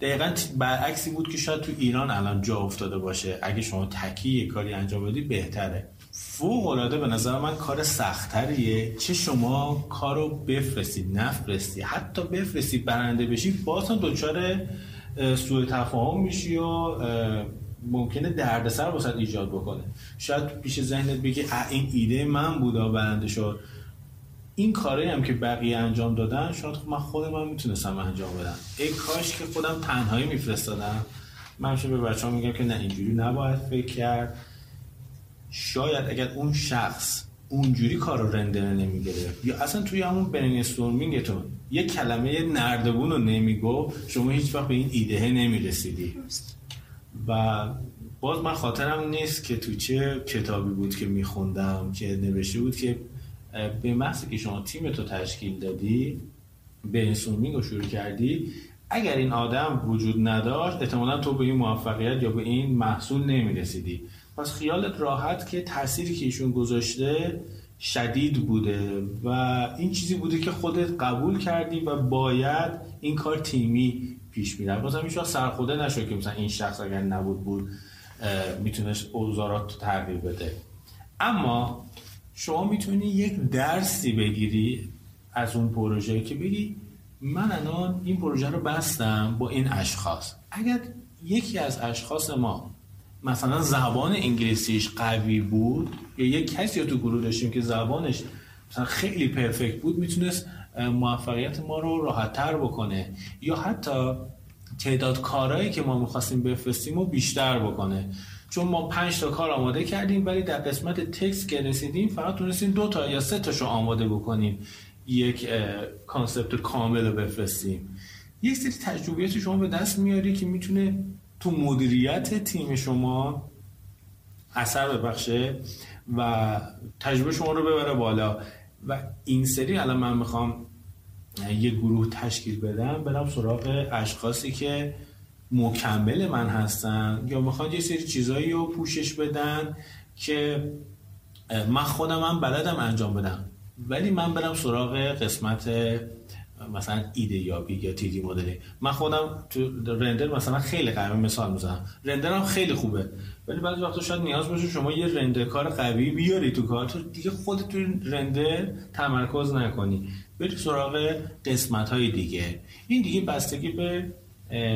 دقیقا برعکسی بود که شاید تو ایران الان جا افتاده باشه. اگه شما تکی یه کاری انجام بدی بهتره. فوق العاده به نظر من کار سختریه چه شما کارو بفرستی نفرستی حتی بفرستی برنده بشی باز هم دچار سوء تفاهم میشی و ممکنه دردسر واسه ایجاد بکنه. شاید پیش ذهنت بگی این ایده من بودا برنده شد. این کاری هم که بقیه انجام دادن شاید خب من خودم من می‌تونستم انجام بدم. ای کاش که خودم تنهایی میفرستادم. من به بچه میگم که نه اینجوری نباید فکر کرد. شاید اگر اون شخص اونجوری کار رو رندر نمی‌گیره یا اصلا توی همون برین استورمینگتون یه کلمه نردبون رو نمیگو شما هیچ وقت به این ایده نمی‌رسیدی. و باز من خاطرم نیست که تو چه کتابی بود که میخوندم که نوشته بود که به محضی که شما تیم تو تشکیل دادی برین رو شروع کردی اگر این آدم وجود نداشت احتمالا تو به این موفقیت یا به این محصول نمی‌رسیدی. پس خیالت راحت که تأثیری که ایشون گذاشته شدید بوده و این چیزی بوده که خودت قبول کردی و باید این کار تیمی پیش میره بازم هیچ سرخوده نشد که مثلا این شخص اگر نبود بود می‌تونست اوزارات تغییر بده. اما شما می‌تونی یک درسی بگیری از اون پروژه که بگی من الان این پروژه رو بستم با این اشخاص. اگر یکی از اشخاص ما مثلا زبان انگلیسیش قوی بود یا یک کسی رو تو گروه داشتیم که زبانش مثلا خیلی perfect بود می‌تونست موفقیت ما رو راحتتر بکنه. یا حتی تعداد کارهایی که ما می‌خواستیم بفرستیم رو بیشتر بکنه. چون ما پنج تا کار آماده کردیم ولی در قسمت text که رسیدیم فقط تونستیم دو تا یا سه تاشو آماده بکنیم یک concept کامل رو بفرستیم. یک سری تجربیات شما به دست میاری که می‌تونه تو مدیریت تیم شما اثر ببخشه و تجربه شما رو ببره بالا. و این سری الان من می‌خوام یه گروه تشکیل بدم. برم سراغ اشخاصی که مکمل من هستن یا می‌خوان یه سری چیزایی رو پوشش بدن که من خودم هم بلدم انجام بدم. ولی من برم سراغ قسمت مثلا ایده یابی یا تیدی مدلی من خودم تو رندر مثلا خیلی قوی مثال می‌زنم. رندر هم خیلی خوبه. ولی بعضی وقتا شاید نیاز باشه شما یه رندر کار قوی بیاری تو کار. تو دیگه خودت تو رندر تمرکز نکنی. بری سراغ قسمت های دیگه. این دیگه بستگی به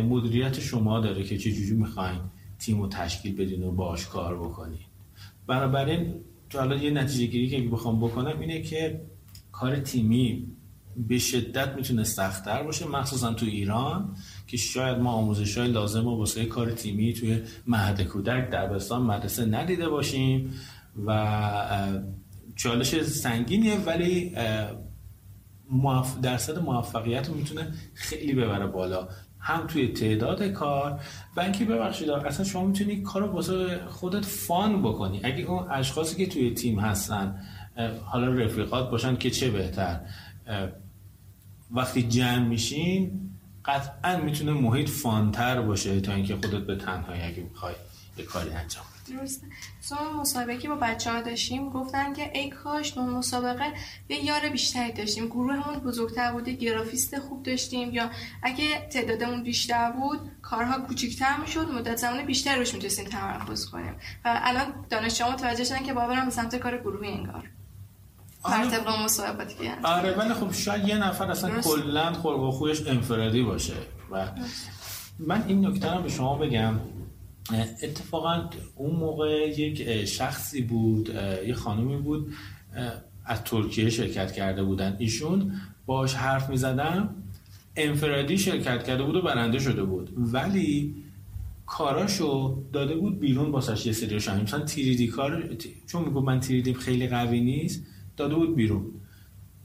مدیریت شما داره که چه جوری می‌خواین تیم رو تشکیل بدین و باش کار بکنین. بنابراین تو حالا یه نتیجه گیری که بخوام بکنم اینه که کار تیمی به شدت می‌تونه سختتر باشه مخصوصا تو ایران که شاید ما آموزش های لازم و واسه کار تیمی توی مهد کودک دبستان مدرسه ندیده باشیم و چالش سنگینیه ولی درصد موفقیت رو می‌تونه خیلی ببره بالا. هم توی تعداد کار و اینکه ببخشید اصلا شما می‌تونی کار رو واسه خودت فان بکنی. اگه اون اشخاصی که توی تیم هستن حالا رفیقات باشن که چه بهتر؟ وقتی جمع میشین قطعا می‌تونه محیط فانتر باشه تا اینکه خودت به تنهایی اگه می‌خوای یه کاری انجام درسته. سوال مسابقه که با بچه ها داشتیم گفتن که ای کاش ما مسابقه یه یار بیشتری داشتیم. گروهمون بزرگتر بوده گرافیست خوب داشتیم یا اگه تعدادمون بیشتر بود کارها کوچیکتر می‌شد مدت زمان بیشتر روش می‌تونستیم تمرکز کنیم. و الان دانشجوها متوجه شدن که باورم سمت کار گروهی انگار. آره. مسابقاتی آره ولی خب شاید یه نفر اصلا کلا خلق و خویش انفرادی باشه. و من این نکته رو به شما بگم. اتفاقا اون موقع یک شخصی بود یه خانمی بود از ترکیه شرکت کرده بودن. ایشون باش حرف می زدم انفرادی شرکت کرده بود و برنده شده بود. ولی کاراشو داده بود بیرون باسش یه سری شاید مثلا تیریدی کار چون میگو من تیریدیم خیلی قوی نیست. داده بود بیرون.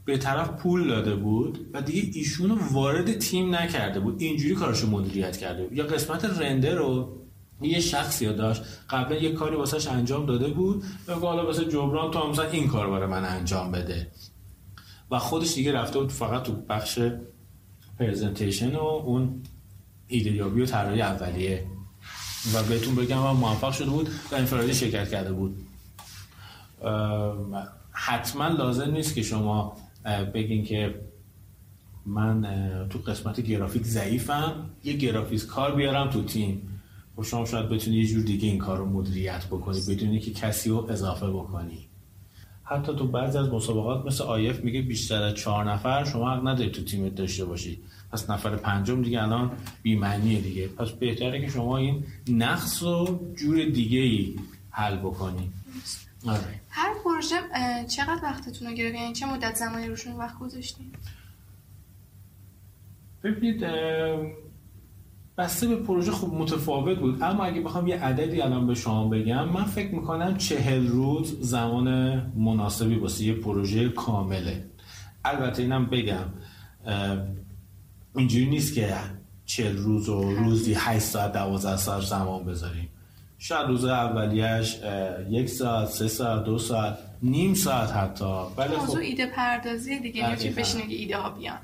به طرف پول داده بود و دیگه ایشونو وارد تیم نکرده بود. اینجوری کارشو مدیریت کرده بود. یا قسمت رندر رو یه شخصی داشت. قبلا یه کاری واسهش انجام داده بود. و حالا واسه جبران تو مثلا این کار برای من انجام بده. و خودش دیگه رفته بود فقط تو بخش پرزنتیشن و اون ایدهیابی و طراحی اولیه. و بهتون بگم من موفق شده بود و انفرادی شرکت کرده بود. حتما لازم نیست که شما بگین که من تو قسمت گرافیک ضعیفم یه گرافیک کار بیارم تو تیم. و خب شما شاید بتونی یه جور دیگه این کار رو مدیریت بکنی بدونی که کسی رو اضافه بکنی. حتی تو بعضی از مسابقات مثل آیف میگه بیشتر از چهار نفر شما حق ندارید تو تیمت داشته باشی. پس نفر پنجم دیگه الان بیمعنیه دیگه. پس بهتره که شما این نقص رو جور دیگه ای حل بکنی. آره. هر پروژه چقدر وقتتون رو گرفت؟ یعنی چه مدت زمانی روشون وقت گذاشتین؟ ببینید بسته به پروژه خوب متفاوت بود. اما اگه بخوام یه عددی الان به شما بگم من فکر می‌کنم چهل روز زمان مناسبی واسه یه پروژه کامله. البته اینم بگم اینجوری نیست که چهل روز و روزی 8 ساعت 12 ساعت زمان بذاریم. شاید روز اولیش یک ساعت سه ساعت دو ساعت نیم ساعت حتی. ولی خب ایده پردازی دیگه نمیشه بشینه که ایده ها بیان.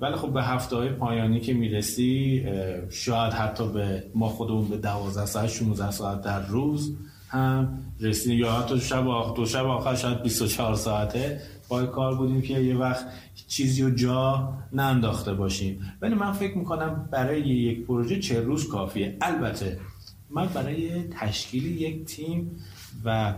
ولی خب به هفته های پایانی که می‌رسی شاید حتی به ما خودمون به 12 ساعت 16 ساعت در روز هم رسیدیم. یا حتی شب آخر دو شب آخر شاید 24 ساعته پای کار بودیم که یه وقت چیزی رو جا ننداخته باشیم. ولی من فکر می‌کنم برای یک پروژه چه روز کافیه. البته من برای تشکیل یک تیم و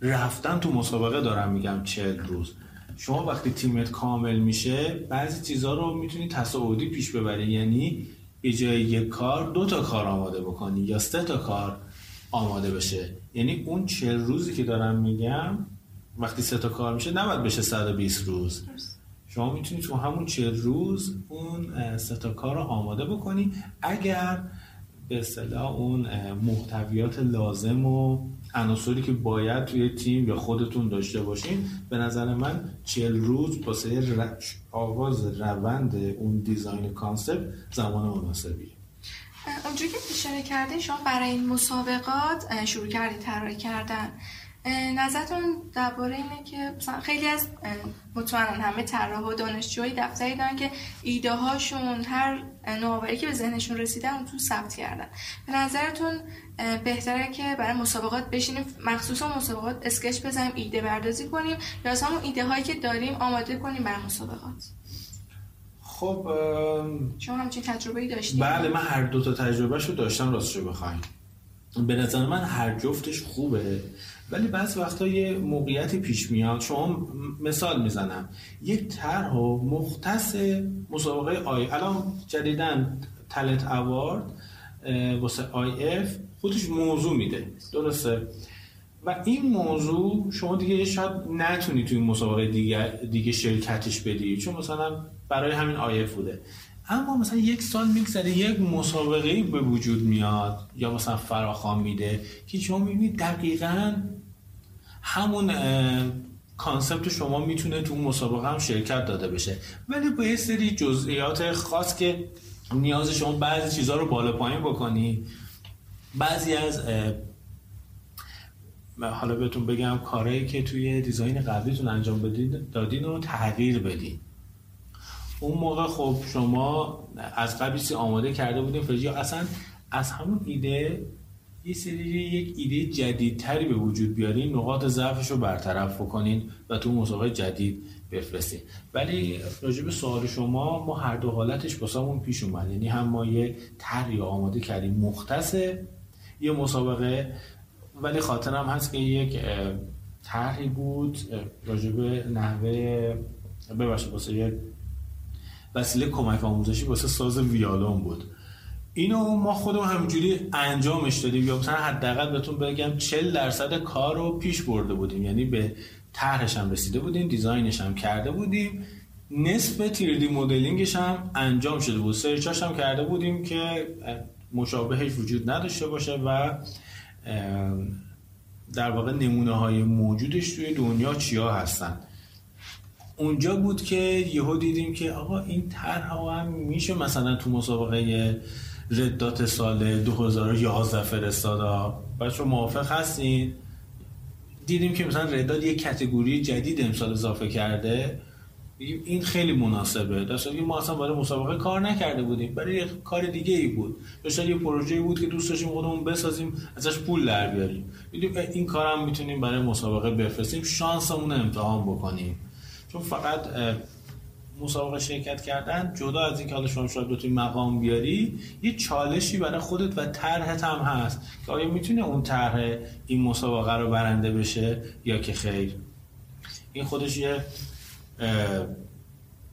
رفتن تو مسابقه دارم میگم چهل روز. شما وقتی تیمت کامل میشه بعضی چیزها رو می‌تونی تصاعدی پیش ببری. یعنی به جای یک کار دو تا کار آماده بکنی یا سه تا کار آماده بشه. یعنی اون چهل روزی که دارم میگم وقتی سه تا کار میشه نباید بشه 120 روز. شما می‌تونید تو همون چهل روز اون سه تا کار رو آماده بکنی. اگر به اصطلاح اون محتویات لازم و عناصری که باید توی تیم یا خودتون داشته باشین. به نظر من چهل روز واسه آغاز روند اون design concept زمان مناسبی اونجوری که اشاره کرده شما برای این مسابقات شروع کردید طراحی کردن. نظرتون درباره اینه که خیلی از مطمئنا همه طراح و دانشجوهای دفتری دارن که ایده هاشون هر نوآوری که به ذهنشون رسیدن اون تو ثبت کردن. به نظرتون بهتره که برای مسابقات بشینیم مخصوصا مسابقات اسکچ بزنیم ایده بردازی کنیم یا از همون ایده هایی که داریم آماده کنیم برای مسابقات؟ خب شما همچین تجربه ای داشتیم بله من هر دو تا تجربه شو داشتم راستشو بخوایم. به نظر من هر جفتش خوبه. ولی بعض وقتا یه موقعیتی پیش میاد. شما مثال می‌زنم. یک طرح و مختص مسابقه آی الان جدیدا talent award واسه iF خودش موضوع میده. درسته؟ و این موضوع شما دیگه شاید نتونی توی مسابقه دیگه, دیگه شرکتش بدی چون مثلا برای همین iF بوده. اما مثلا یک سال میگذره یک مسابقه به وجود میاد یا مثلا فراخوان میده که شما می‌بینید دقیقا همون concept شما می‌تونه تو مسابقه هم شرکت داده بشه. ولی با یه سری جزئیات خاص که نیاز شما بعضی چیزها رو بالا پایین بکنی بعضی از حالا بهتون بگم کارهایی که توی design قبلیتون انجام بدید دادین رو تغییر بدین. اون موقع خب شما از قبلی آماده کرده بودین فرجی اصلا از همون ایده یه سری یک ایده جدیدتری به وجود بیارین نقاط ضعفش رو برطرف بکنین و تو مسابقه جدید بفرستین. ولی راجع به سوال شما ما هر دو حالتش باسمون پیش اومد یعنی هم ما یه طرحی آماده کردیم مختص یه مسابقه ولی خاطرم هست که یک طرحی بود راجع به نحوه ببخشید واسه وسیله کمک آموزشی واسه ساز ویالون بود. اینو ما خودمون همینجوری انجامش دادیم. یا مثلا حداقل بهتون بگم 40 درصد کار رو پیش برده بودیم. یعنی به طرحش هم رسیده بودیم دیزاینش هم کرده بودیم. نصف تیردی مدلینگش هم انجام شده بود. سرچاش هم کرده بودیم که مشابهش وجود نداشته باشه و در واقع نمونه های موجودش توی دنیا چیا هستن. اونجا بود که یهو دیدیم که آقا این طرح هم میشه مثلا تو مسابقه ردات سال 2011 فرستاده بچه موافق هستین؟ دیدیم که مثلا رداد یک کتگوری جدید امسال اضافه کرده. این خیلی مناسبه. در ما اصلا برای مسابقه کار نکرده بودیم. برای یه کار دیگه ای بود. یا یه پروژه بود که دوست داشتیم خودمون بسازیم ازش پول در بیاریم. می‌دونیم این کارم می‌تونیم برای مسابقه بفرستیم. شانسمون امتحان بکنیم. چون فقط مسابقه شرکت کردن جدا از اینکه حالا شما شاید بتونی مقام بیاری یه چالشی برای خودت و طرحت هم هست که آیا می‌تونه اون طرح این مسابقه رو برنده بشه یا که خیر؟ این خودش یه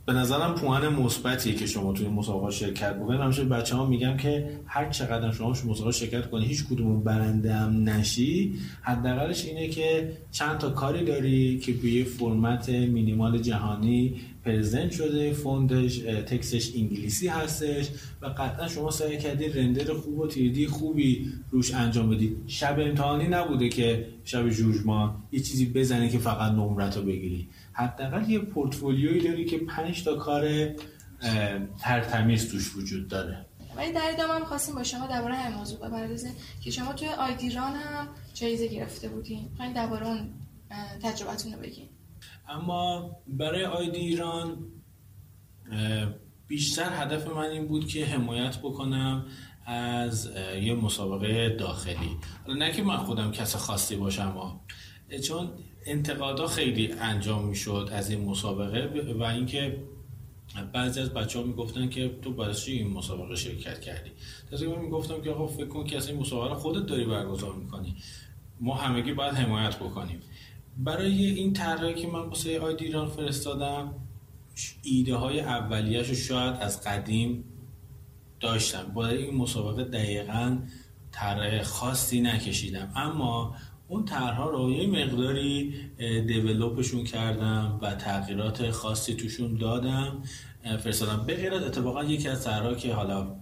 به نظرم پوان مثبتیه که شما توی مسابقه شرکت بکنید همیشه بچه ها میگم که هر چقدر شما مسابقه شرکت کنی هیچ کدوم برنده هم نشی. حداقلش اینه که چند تا کاری داری که به فرمت مینیمال جهانی پرزنت شده فوندش تکسش انگلیسی هستش و قطعا شما سعی کردی رندر خوب و تیردی خوبی روش انجام بدی. شب امتحانی نبوده که شب جوجمان یه چیزی بزنی که فقط نمرت رو بگیری. حداقل یه پورتفولیویی داری که پنج تا کار ترتمیز توش وجود داره. ولی در ادامه هم خواستیم با شما درباره همین موضوع بپردازیم که شما توی آیدیران هم جایزه گرفته بودین. خواهیم درباره اون تجربتون رو بگین. اما برای آیدی ایران بیشتر هدف من این بود که حمایت بکنم از یه مسابقه داخلی. نه که من خودم کس خاصی باشم چون انتقادا خیلی انجام می‌شد از این مسابقه و اینکه بعضی از بچه ها می‌گفتن که تو برای چی این مسابقه شرکت کردی؟ تا من می‌گفتم که آقا فکر کن که از این مسابقه خودت داری برگزار می‌کنی. ما همگی باید حمایت بکنیم. برای این طرحی که من واسه آید ایران فرستادم ایده های اولیش رو شاید از قدیم داشتم. برای این مسابقه دقیقا طرح خاصی نکشیدم. اما اون طرحها رو یه مقداری دیولوپشون کردم و تغییرات خاصی توشون دادم. فرستادم. به غیر اتفاقا یکی از طرحها که حالا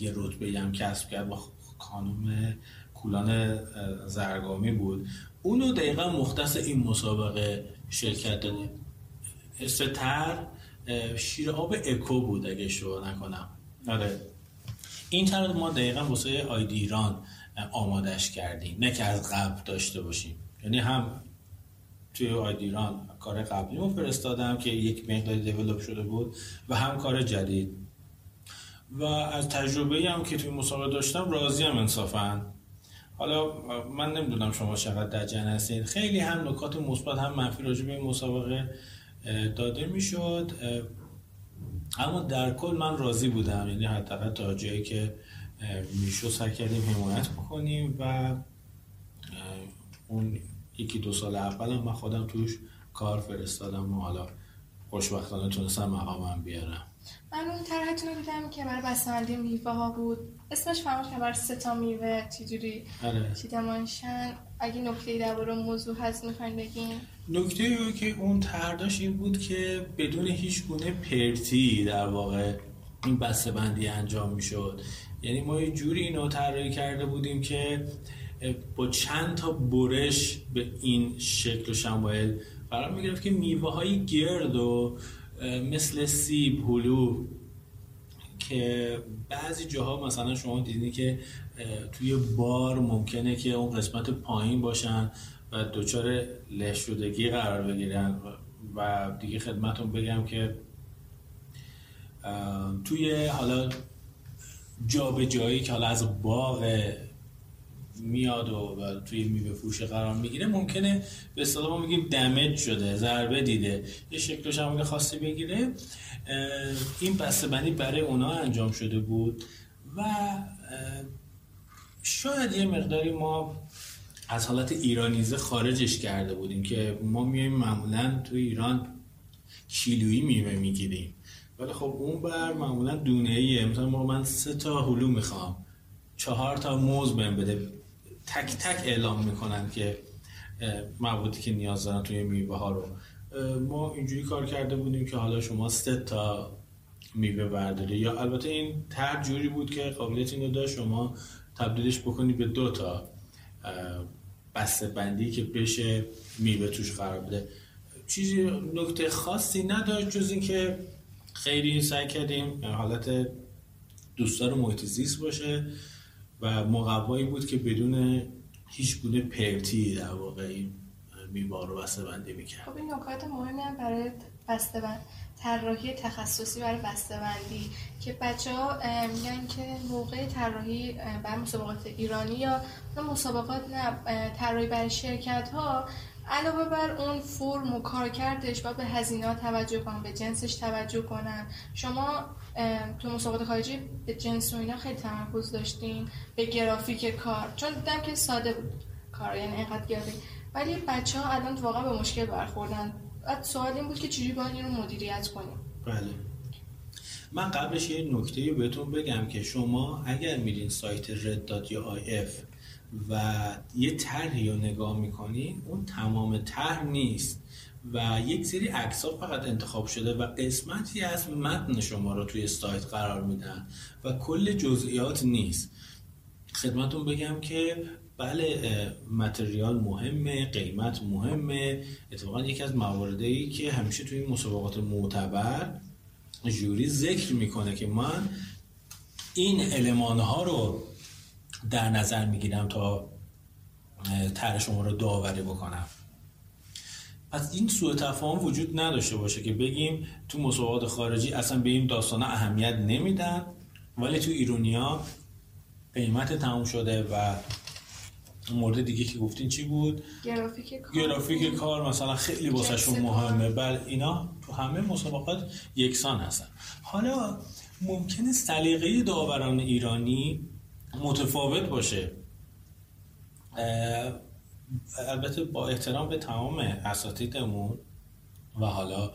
یه رتبه هم کسب کرد با خانم کولان زرگامی بود. اونو دقیقا مختص این مسابقه شرکت دادیم ستر شیر آب اکو بود اگه شو نکنم. آره. این طرح ما دقیقا واسه آیدی ایران آمادش کردیم. نه که از قبل داشته باشیم. یعنی هم توی آیدی ایران کار قبلی رو فرستادم که یک مقدار دیولوب شده بود و هم کار جدید. و از تجربه هم که توی مسابقه داشتم راضی هم انصافا. حالا من نمی‌دونم شما چقدر در جن هستید خیلی هم نکات مثبت هم منفی راجع به مسابقه داده می‌شد. اما در کل من راضی بودم. یعنی حداقل تا جایی که میشو سعی کردیم حمایت بکنیم و اون یکی دو سال اول هم من خودم توش کار فرستادم و حالا خوشبختانه تونستم مقامم بیارم. من اون طرحتون رو دیدم که برای بسته‌بندی میوه ها بود. اسمش فرموش که برای سه تا میوه چجوری آره. چیدمانشن اگه نکته درباره موضوع هست می‌خواین بگین؟ نکته که اون طرحش این بود که بدون هیچ گونه پرتی در واقع این بسته بندی انجام می‌شد. یعنی ما یه جوری اینو طراحی کرده بودیم که با چند تا برش به این شکل و شمایل قرار می‌گرفت که میوه های گرد و مثل سیب هلو که بعضی جاها مثلا شما دیدین که توی بار ممکنه که اون قسمت پایین باشن و دچار له شدگی قرار بگیرن و دیگه خدمتون بگم که توی حالا جا به جایی که حالا از باغ میاد و, توی میوه فروش قرار می‌گیره ممکنه به اصطلاح ما میگیم دمج شده ضربه دیده. یه شکل شمال خاصی بگیره. این بسته بندی برای اونا انجام شده بود و شاید یه مقداری ما از حالت ایرانیزه خارجش کرده بودیم که ما میایم معمولا تو ایران کیلویی میوه می‌گیریم. ولی خب اون بر معمولا دونه ایه مثلا من سه تا هلو می‌خوام. چهار تا موز بهم بده. تک تک اعلام می‌کنن که موادی که نیاز دارن توی میوه ها رو. ما اینجوری کار کرده بودیم که حالا شما سه تا میوه برداری. یا البته این تر جوری بود که قابلیت اینو داشت. شما تبدیلش بکنی به دو تا بسته بندی که بشه میوه توش قرار بده. چیزی نکته خاصی نداشت جز اینکه خیلی سعی کردیم حالت دوستدار محیط زیست باشه و مقوایی بود که بدون هیچ گونه پرتی در واقع بیمار رو بسته بندی می‌کرد. خب این نکات مهمی هم برای بسته بند طراحی تخصصی برای بسته بندی که بچه ها میگن که موقع طراحی برای مسابقات ایرانی یا مسابقات نه طراحی برای شرکت ها علاوه بر اون فرم و کارکردش و به هزینه توجه کنن به جنسش توجه کنن. شما تو مسابقات خارجی به جنس و اینا خیلی تمرکز داشتین به گرافیک کار چون دیدم که ساده بود کار یعنی اینقدر گرافیک. ولی بچه ها الان واقعا به مشکل برخوردن. بعد سوال این بود که چجوری باید این رو مدیریت کنیم؟ بله. من قبلش یه نکته بهتون بگم که شما اگر میرین سایت red یا اف و یه طرحی رو نگاه می‌کنین اون تمام طرح نیست و یک سری عکس فقط انتخاب شده و قسمتی از متن شما رو توی سایت قرار میدن و کل جزئیات نیست. خدمتون بگم که بله متریال مهمه قیمت مهمه. اتفاقا یکی از مواردی که همیشه توی مسابقات معتبر جوری ذکر می‌کنه که من این علمان ها رو در نظر می‌گیرم تا طرح شما رو داوری بکنم. پس این سوء تفاهم وجود نداشته باشه که بگیم تو مسابقات خارجی اصلا به این داستان اهمیت نمیدن ولی تو ایرونیا قیمت تموم شده و مورد دیگه که گفتین چی بود؟ گرافیک کار, گرافیک کار مثلا خیلی واسهشون مهمه. بل اینا تو همه مسابقات یکسان هستن. حالا ممکنه سلیقه داوران ایرانی متفاوت باشه. البته با احترام به تمام اساتیدمون و حالا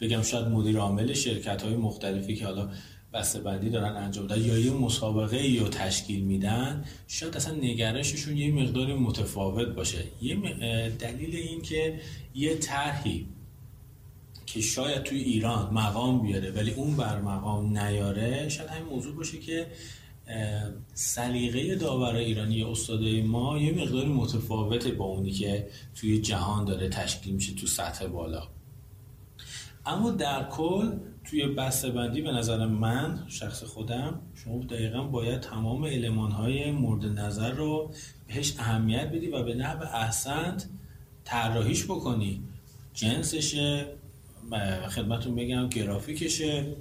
بگم شاید مدیر عامل شرکت های مختلفی که حالا بسته بندی دارن انجام دادن یا یه مسابقه ای رو تشکیل میدن شاید اصلا نگرششون یه مقداری متفاوت باشه. یه دلیل این که یه طرحی که شاید توی ایران مقام بیاره ولی اون بر مقام نیاره شاید همین موضوع باشه که سلیقه داورای ایرانی یا استادای ما یه مقداری متفاوته با اونی که توی جهان داره تشکیل میشه تو سطح بالا. اما در کل توی بسته بندی به نظر من شخص خودم شما دقیقا باید تمام علمان های مورد نظر رو بهش اهمیت بدی و به نحو احسنت طراحیش بکنی. جنسشه خدمتون بگم گرافیکشه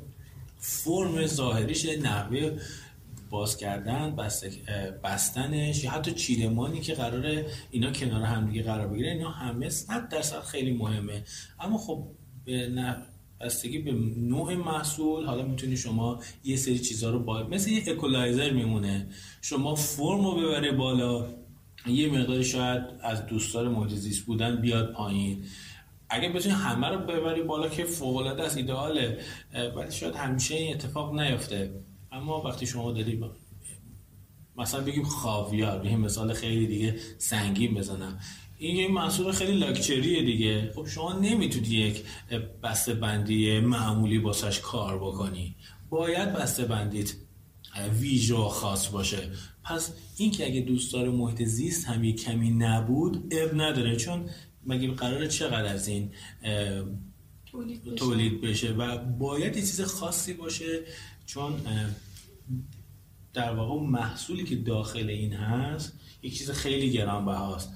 فرم ظاهریشه نحوه باز کردن بستنش یا حتی چیدمانی که قراره اینا کنار همدیگه قرار بگیره اینا همه صد درصد خیلی مهمه. اما خب به بستگی به نوع محصول حالا می‌تونی شما یه سری چیزها رو با مثل یه اکولایزر میمونه. شما فرم رو ببره بالا یه مقدار شاید از دوستدار محیط زیست بودن بیاد پایین. اگه بتونی همه رو ببری بالا که فوق العاده است ایدئاله ولی شاید همیشه این اتفاق نیفته. اما وقتی شما داری مثلا بگیم خاویار بگیم مثال خیلی دیگه سنگین بزنم. این یه محصول خیلی لاکچریه دیگه. خب شما نمی‌تونی یک بسته بندی معمولی باسش کار بکنی. باید بسته بندیت ویژه و خاص باشه. پس این که اگه دوست داره محیط زیست هم یک کمی نبود اب نداره. چون مگه قرار چقدر از این تولید بشه؟ و باید یه چیز خاصی باشه. چون در واقع محصولی که داخل این هست یک چیز خیلی گرانبهاست.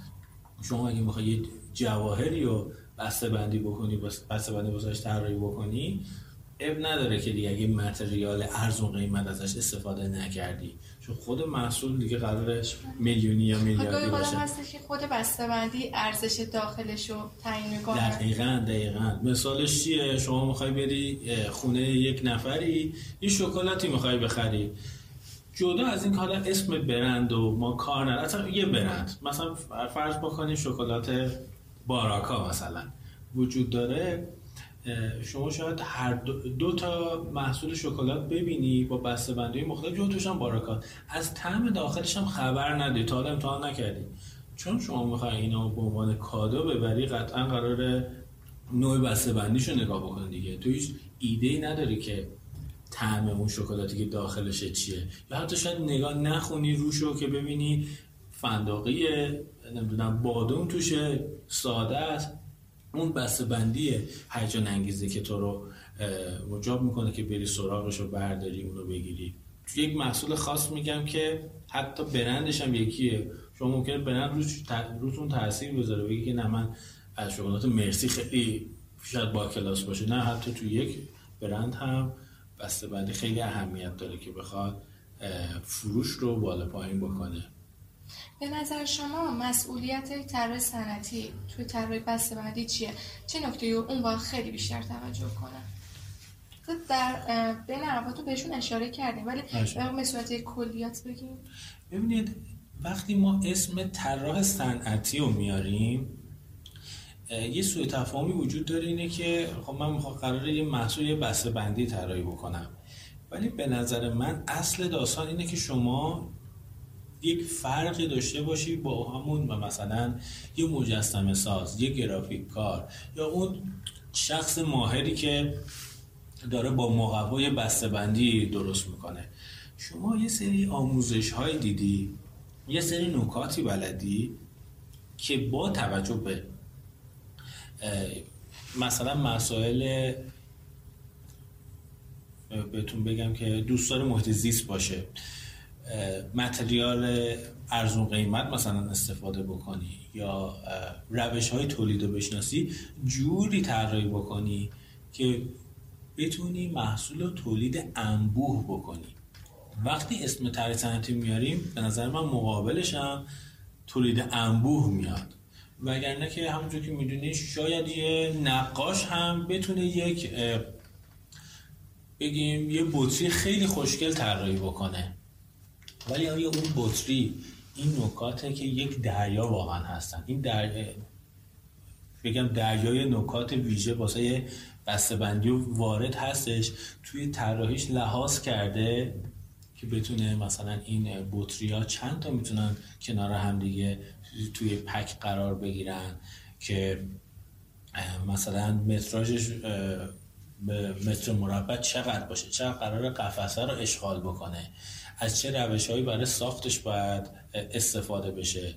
شما اگه می‌خوای یه جواهری رو بسته بندی بکنی بسته بندی بساش طراحی بکنی اب نداره که دیگه اگه متریال ارزون قیمت ازش استفاده نکردی. چون خود محصول دیگه قرارش میلیونی یا میلیاردی باشه. هست که خود بسته بندی ارزش داخلش رو تعیین می‌کنه. دقیقا دقیقا. مثالش چیه؟ شما می‌خوای بری خونه یک نفری یه شکلاتی می‌خوای بخری. جدا از این کار اسم برند و ما کار اصلا یه برند. مثلا فرض بکنید شکلات باراکا مثلا. وجود داره شما شاید هر دو, تا محصول شکلات ببینی با بسته بندی مختلف جو توش هم باراکات از طعم داخلش هم خبر ندی تا حالا امتحان نکردی. چون شما می‌خوای اینا به عنوان کادو ببری قطعا قرار نوع بسته بندیشو نگاه بکن دیگه. تو هیچ ایده ای نداری که طعم اون شکلاتی که داخلشه چیه. یا حتی شاید نگاه نخونی روشو که ببینی فندقیه نمی‌دونم بادوم توشه ساده است. اون بسته بندی هیجان انگیزه که تو رو مجاب می‌کنه که بری سراغش رو برداری اونو بگیری. توی یک محصول خاص میگم که حتی برندش هم یکیه. شما ممکنه برند روش روتون تاثیر بذاره بگی که نه من از شکلات مرسی خیلی شاید با کلاس باشه. نه حتی توی یک برند هم بسته بندی خیلی اهمیت داره که بخواد فروش رو بالا پایین بکنه. به نظر شما مسئولیت طراح صنعتی توی طراحی بسته بندی چیه؟ چه نکته اون باید خیلی بیشتر توجه کنه در بین عرباتو بهشون اشاره کردیم ولی به صورت کلیات بگیم. ببینید وقتی ما اسم طراح صنعتی رو میاریم یه سوء تفاهمی وجود داره اینه که خب من قراره یه محصول یه بسته بندی طراحی بکنم. ولی به نظر من اصل داستان اینه که شما یک فرقی داشته باشی با همون و مثلا یه مجسمه ساز یه گرافیک کار یا اون شخص ماهری که داره با مقوای بندی درست می‌کنه. شما یه سری آموزش های دیدی یه سری نکاتی بلدی که با توجه به مثلا مسائل بهتون بگم که دوستدار محیط باشه. متریال ارزون قیمت مثلا استفاده بکنی یا روش های تولید رو بشناسی جوری طراحی بکنی که بتونی محصول تولید انبوه بکنی. وقتی اسم طرح صنعتی میاریم به نظر من مقابلش هم تولید انبوه میاد. وگرنه که همونجور که می‌دونی شاید یه نقاش هم بتونه یک بگیم یه بطری خیلی خوشگل طراحی بکنه. ولی آیا اون بطری این نکاته که یک دریا واقعا هستن؟ این در بگم دریای نکات ویژه واسه بندی و وارد هستش توی طراحیش لحاظ کرده که بتونه مثلا این ها چند تا می‌تونن کنار هم دیگه توی پک قرار بگیرن که مثلا متراژش به متر مربع چقدر باشه؟ چقدر قرار قفسه رو اشغال بکنه؟ از چه روش هایی برای ساختش باید استفاده بشه؟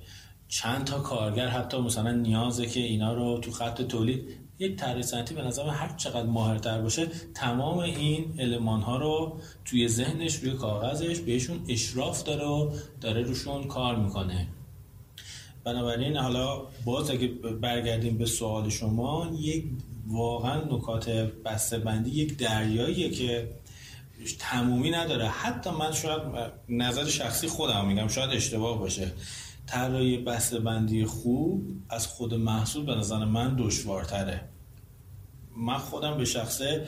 چند تا کارگر حتی مثلا نیازه که اینا رو تو خط تولید یک طراح صنعتی به نظر هر چقدر ماهرتر باشه تمام این المان ها رو توی ذهنش روی کاغذش بهشون اشراف داره و داره روشون کار می‌کنه. بنابراین حالا باز اگه برگردیم به سوال شما یک واقعا نکات بسته بندی یک دریاییه که تمومی نداره. حتی من شاید نظر شخصی خودم میگم شاید اشتباه باشه. طراحی بسته بندی خوب از خود محصول به نظر من دشوارتره. من خودم به شخصه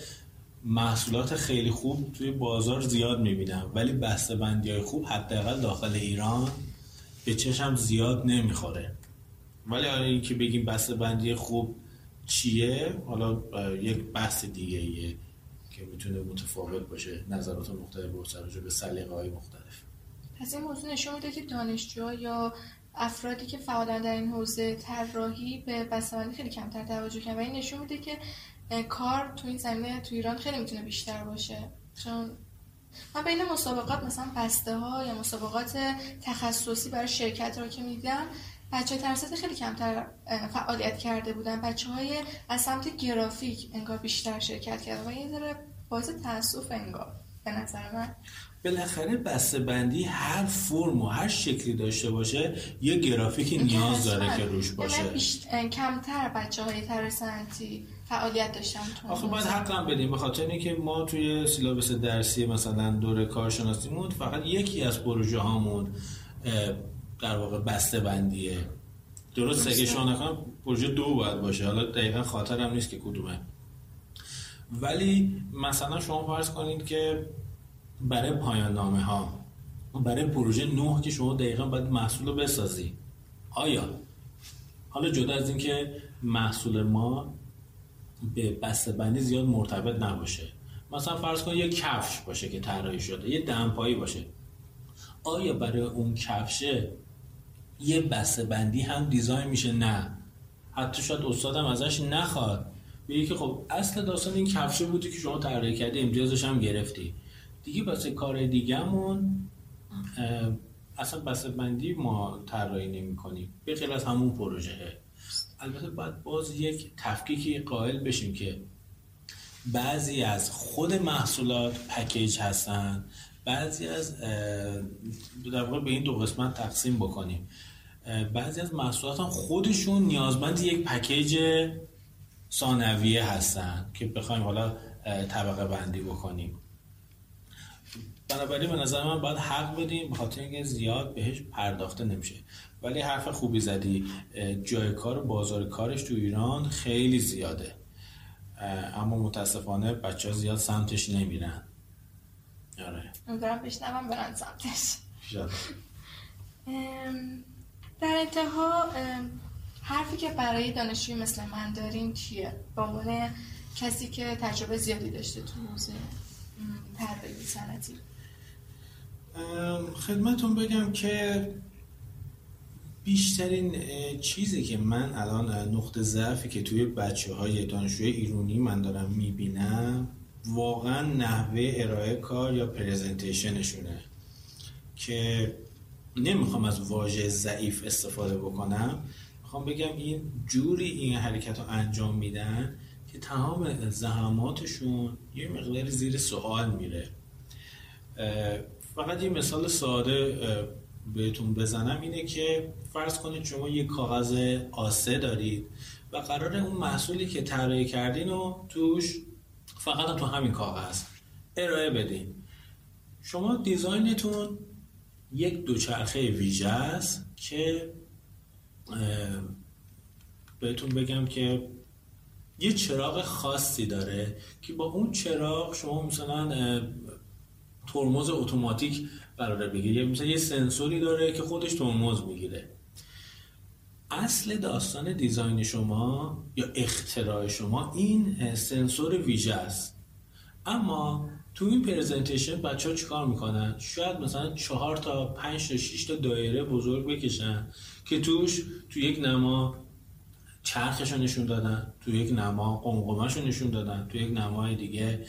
محصولات خیلی خوب توی بازار زیاد می‌بینم. ولی بسته بندی های خوب حداقل داخل ایران به چشم زیاد نمی‌خوره. ولی حالا این که بگیم بسته بندی خوب چیه؟ حالا یک بحث دیگه ایه که می‌تونه متفاوت باشه نظرات مختلف با به سلیقه های مختلف. پس این موضوع نشون میده که دانشجوها یا افرادی که فعالن در این حوزه طراحی به بسته‌بندی خیلی کمتر توجه کردن. و این نشون میده که کار تو این زمینه تو ایران خیلی می‌تونه بیشتر باشه. چون من بین مسابقات مثلا بسته ها یا مسابقات تخصصی برای شرکت رو که میدم بچه ترسات خیلی کمتر فعالیت کرده بودن. بچه های از سمت گرافیک انگار بیشتر شرکت کردن. و این ذره باعث تاسف انگار به نظر من. بالاخره بسته بندی هر فرم و هر شکلی داشته باشه یه گرافیکی نیاز داره که روش باشه. کمتر بچه های ترسنتی فعالیت داشتن آخه باید حقا بدیم به خاطر اینکه ما توی سیلابس درسی مثلا دور کارشناسیمون فقط یکی از پروژه هامون در واقع بسته بندیه درست اگه شما پروژه دو باید باشه حالا دقیقا خاطرم نیست که کدومه. ولی مثلا شما فرض کنید که برای پایان نامه ها برای پروژه نه که شما دقیقا باید محصول رو بسازی. آیا؟ حالا جدا از اینکه محصول ما به بسته بندی زیاد مرتبط نباشه. مثلا فرض کن یه کفش باشه که طراحی شده یه دمپایی باشه. آیا برای اون کفشه یه بسته بندی هم دیزاین میشه؟ نه. حتی شاید استادم ازش نخواد. بگه که خب اصل داستان این کفشه بودی که شما طراحی کردی امتیازش هم گرفتی. دیگه واسه کار دیگهمون اصلا بسته بندی ما طراحی نمی کنیم به غیر از همون پروژه. البته باید باز یک تفکیکی قائل بشیم که بعضی از خود محصولات پکیج هستن. بعضی از در واقع به این دو قسمت تقسیم بکنیم. بعضی از محصولات هم خودشون نیازمند یک پکیج ثانویه هستن که بخوایم حالا طبقه بندی بکنیم. بنابراین به نظر من باید حق بدیم به خاطر اینکه زیاد بهش پرداخته نمیشه. ولی حرف خوبی زدی جای کار بازار کارش تو ایران خیلی زیاده. اما متاسفانه بچه ها زیاد سمتش نمیرن. آره. دارم بشنوم برن سمتش. در انتها حرفی که برای دانشجوی مثل من داریم چیه؟ با عنوان کسی که تجربه زیادی داشته تو حوزه طراحی صنعتی خدمتون بگم که بیشترین چیزی که من الان نقطه ضعفی که توی بچه های دانشجوی ایرونی من دارم می‌بینم واقعا نحوه ارائه کار یا پریزنتیشنشونه که نمی‌خوام از واژه ضعیف استفاده بکنم می‌خوام بگم این جوری این حرکت رو انجام میدن که تمام زحماتشون یه مقدار زیر سوال میره. فقط یه مثال ساده بهتون بزنم اینه که فرض کنید شما یه کاغذ آسه دارید و قرار اون محصولی که طراحی کردین رو توش فقط تو همین کاغذ ارائه بدین. شما دیزاینتون یک دوچرخه ویژه است که بهتون بگم که یه چراغ خاصی داره که با اون چراغ شما مثلا ترمز اتوماتیک قراره بگیره مثلا یه سنسوری داره که خودش ترمز می‌گیره. اصل داستان دیزاین شما یا اختراع شما این سنسور ویژه است. اما تو این پرزنتیشن بچه ها چیکار می‌کنن؟ شاید مثلا چهار تا پنج تا شیش تا دایره بزرگ بکشن. که توش تو یک نما چرخش نشون دادن تو یک نما قمقمش نشون دادن تو یک نمای دیگه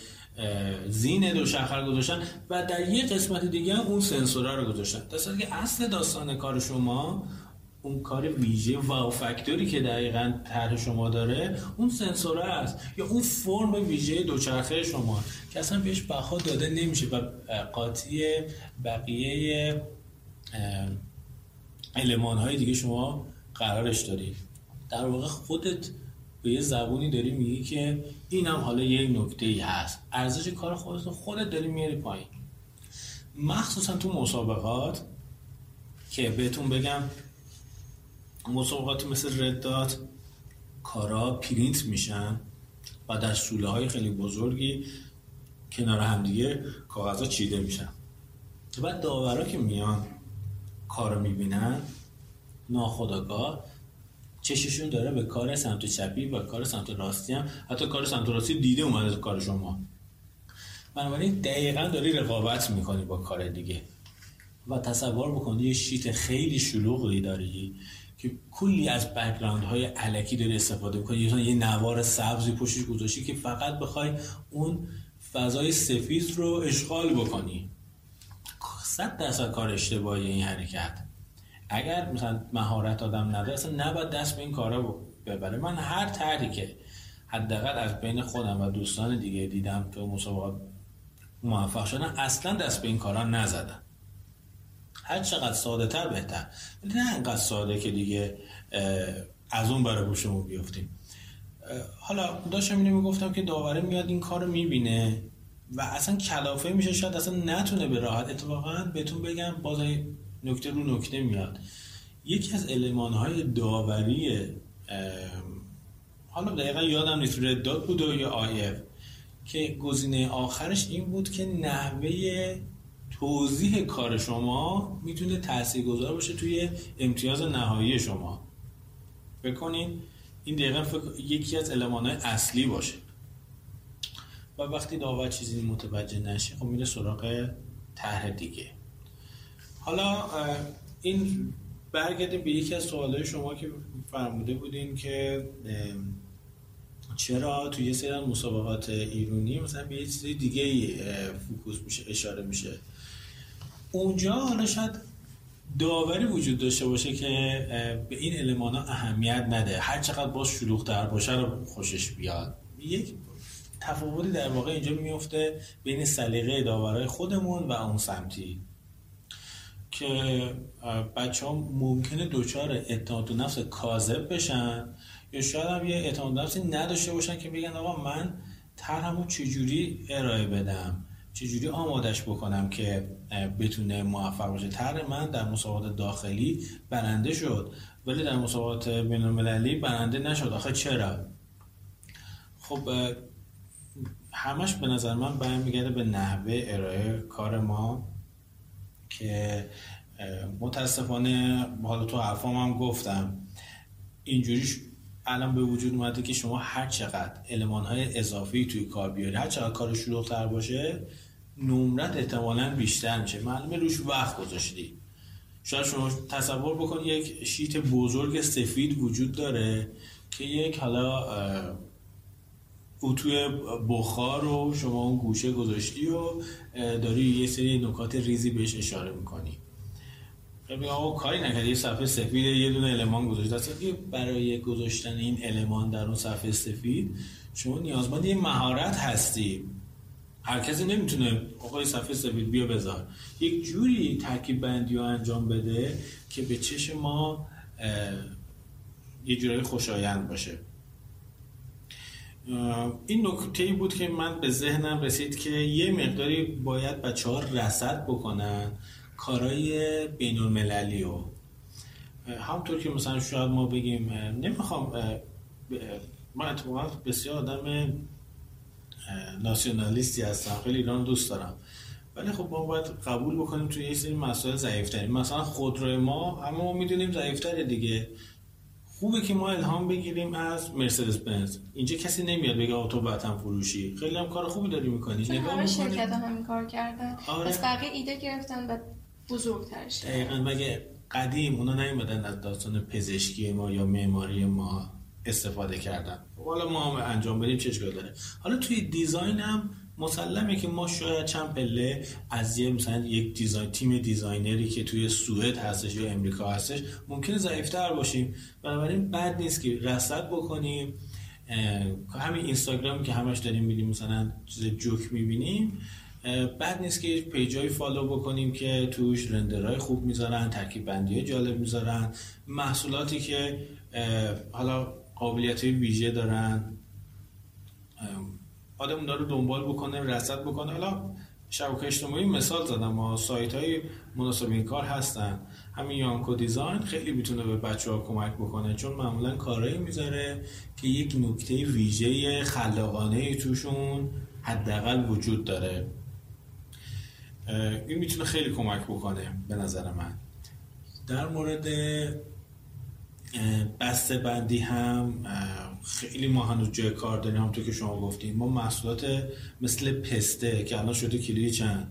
زین دو شخر گذاشتن و در یک قسمت دیگه اون سنسورها رو گذاشتن. در که اصل داستان کار شما اون کار ویژه و فاکتوری که دقیقا طرح شما داره اون سنسور است یا اون فرم ویژه دوچرخه شما که اصلا بهش بها داده نمیشه و قاطی بقیه علمان های دیگه شما قرارش دارید در واقع خودت به یه زبونی داری میگی که این هم حالا یه نکته ای هست. ارزش کار خودت خودت داری میاری پایین. مخصوصا تو مسابقات که بهتون بگم مسابقاتی مثل ردات کارا پرینت میشن و در سوله های خیلی بزرگی کنار همدیگه کاغذها چیده میشن. و داورا که میان کارو می‌بینن ناخودآگاه چششون داره به کار سمت چپی و کار سمت راستی هم. حتی کار سمت راستی دیده اومده کار شما. بنابراین دقیقا داری رقابت می‌کنی با کار دیگه. و تصور بکنی یه sheet خیلی شلوغی داری که کلی از background های الکی داری استفاده کنی یه نوار سبزی پشتش گذاشتی که فقط بخوای اون فضای سفید رو اشغال بکنی. صد درصد کار اشتباهی این حرکت. اگر مثلا مهارت آدم نداره اصلا نباید دست به این کارا ببره. من هر طرحی که حداقل از بین خودم و دوستان دیگه دیدم که مسابقات موفق شدن اصلا دست به این کارا نزدن هر چقدر ساده تر بهتر. نه انقدر ساده که دیگه از اون برای گوشمون بیفتیم. حالا داشتم اینو می‌گفتم که داوره میاد این کار رو می‌بینه. و اصلا کلافه میشه شاید اصلا نتونه به راحت اتفاقا بهتون بگم باز نکته رو نکته میاد. یکی از علمان های داوری حالا دقیقا یادم نیست رداد بود و یا آیف که گزینه آخرش این بود که نحوه توضیح کار شما می‌تونه گذار باشه توی امتیاز نهایی شما. بکنین این دقیقا فکر... یکی از علمان اصلی باشه. و وقتی داور چیزی متوجه نشه خب میره سراغ طرح دیگه. حالا این برگردیم به یکی از سوالهای شما که فرموده بودین که چرا توی یه سری مسابقات ایرونی مثلا به یه چیز دیگه فوکوس میشه اشاره میشه. اونجا حالا شاید داوری وجود داشته باشه که به این علمان ها اهمیت نده. هر چقدر باز شلوغتر باشه رو خوشش بیاد. یک تفاوتی در واقع اینجا میفته بین سلیقه داورای خودمون و اون سمتی که بچه ها ممکنه دچار اعتماد و نفس کاذب بشن یا شاید هم یه اعتماد نفسی نداشته باشن که بگن آقا من طرحمو چجوری ارائه بدم چجوری آمادش بکنم که بتونه موفق باشه. طرح من در مسابقات داخلی برنده شد ولی در مسابقات بین المللی برنده نشد. آخه چرا؟ خب همش به نظر من برمیگرده به نحوه ارائه کار ما که متاسفانه حالا تو حرفام هم گفتم اینجوریش الان به وجود اومده که شما هر چقدر علمان های اضافی توی کار بیاری هر چقدر کار شروع باشه نمرت احتمالا بیشتر میشه. معلومه روش وقت گذاشتی. شاید شما تصور بکن یک شیت بزرگ سفید وجود داره که یک حالا اتوی بخار رو شما اون گوشه گذاشتی و داری یه سری نکات ریزی بهش اشاره می‌کنی. خب آقا کاری نکردی. یه صفحه سفید یه دونه المان گذاشته اصلا برای گذاشتن این المان در اون صفحه سفید شما نیازمند یه مهارت هستی. هر کسی نمی‌تونه آقای صفحه سفید بیا بذار. یک جوری ترکیب بندی رو انجام بده که به چشم ما یه جورایی خوشایند باشه. این نکته بود که من به ذهنم رسید که یه مقداری باید بچه ها رسد بکنن کارای بین المللی رو همطور که مثلا شاید ما بگیم نمی‌خوام من اتفاقا بسیار آدم ناسیونالیستی هستم خیلی ایران دوست دارم. ولی خب ما باید قبول بکنیم توی یه سری مسائل ضعیفتری. مثلا خودروی ما اما ما می‌دونیم ضعیفتره دیگه. خوبه که ما الهام بگیریم از مرسدس بنز اینجا کسی نمیاد بگه اتو وطن فروشی. خیلی هم کار خوبی داری می‌کنی. همه شرکت هم همین کار کردن؟ آره. از بقیه ایده گرفتن و بزرگترش. دقیقا. مگه قدیم اونا نیومدن از داستان پزشکی ما یا معماری ما استفاده کردن؟ حالا ما هم انجام بدیم چه داره؟ حالا توی design هم مسلمه که ما شاید چند پله از یه مثلا یک design team designer ی که توی سوئد هستش یا امریکا هستش ممکنه ضعیفتر باشیم. بنابراین بد نیست که رصد بکنیم. همین Instagram ی که همش داریم میدیم مثلا چیز جوک می‌بینیم. بد نیست که page ای follow بکنیم که توش render های خوب می‌ذارن ترکیب بندی جالب می‌ذارن. محصولاتی که حالا قابلیت ویژه دارن. آدم اونا رو دنبال بکنه رصد بکنه. حالا شبکه اجتماعی مثال زدم. ما سایت های مناسب این کار هستن. همین یانکو دیزاین خیلی می‌تونه به بچه ها کمک بکنه چون معمولا کارهایی می‌ذاره که یک نکته ویژه خلاقانه توشون حداقل وجود داره. این می‌تونه خیلی کمک بکنه به نظر من. در مورد بسته بندی هم خیلی ما هنوز جای کار داریم همونطور که شما گفتیم. ما محصولات مثل پسته که الان شده کیلوی چند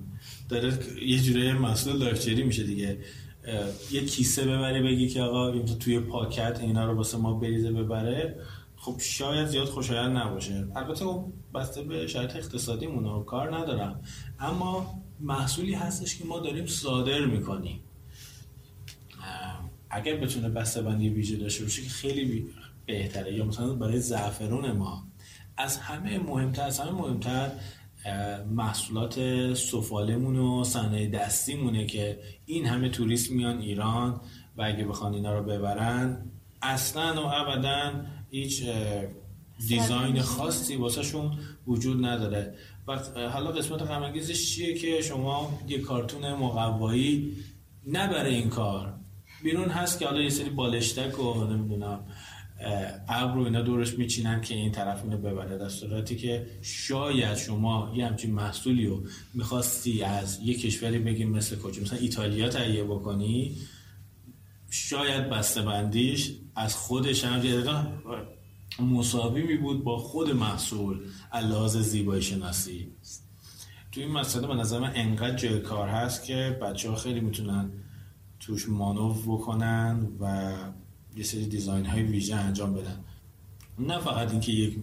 داره یه جوره محصول لاکچری میشه دیگه. یه کیسه ببری بگی که آقا توی پاکت اینا رو واسه ما بریزه ببره. خب شاید زیاد خوشایند نباشه. البته اون بسته به شرط اقتصادی رو کار ندارم. اما محصولی هستش که ما داریم صادر می‌کنیم. اگر بتونه بسته بندی ویژه داشته باشه که خیلی بهتره یا مثلا برای زعفرون ما. از همه مهمتر از همه مهمتر محصولات سفالمون و صنایع دستیمونه که این همه توریست میان ایران و اگه بخوان اینا رو ببرن اصلا و ابدا هیچ دیزاین خاصی واسهشون وجود نداره. و حالا قسمت غمانگیزش چیه که شما یه کارتون مقوایی نه این کار. بیرون هست که حالا یه سری بالشتک و نمی‌دونم ابر رو اینا دورش میچینن که این طرف اینو ببره. در صورتی که شاید شما یه همچین محصولی رو می‌خواستی از یه کشوری بگیم مثل کجا مثلا ایتالیا تهیه بکنی شاید بسته بندیش از خودش هم مساوی می بود با خود محصول لحاظ زیبایی شناسی. تو این مسئله به نظر من انقدر جای کار هست که بچه ها خیلی می‌تونن توش مانو بکنن و یه سری دیزاین های ویژه انجام بدن. نه فقط اینکه یک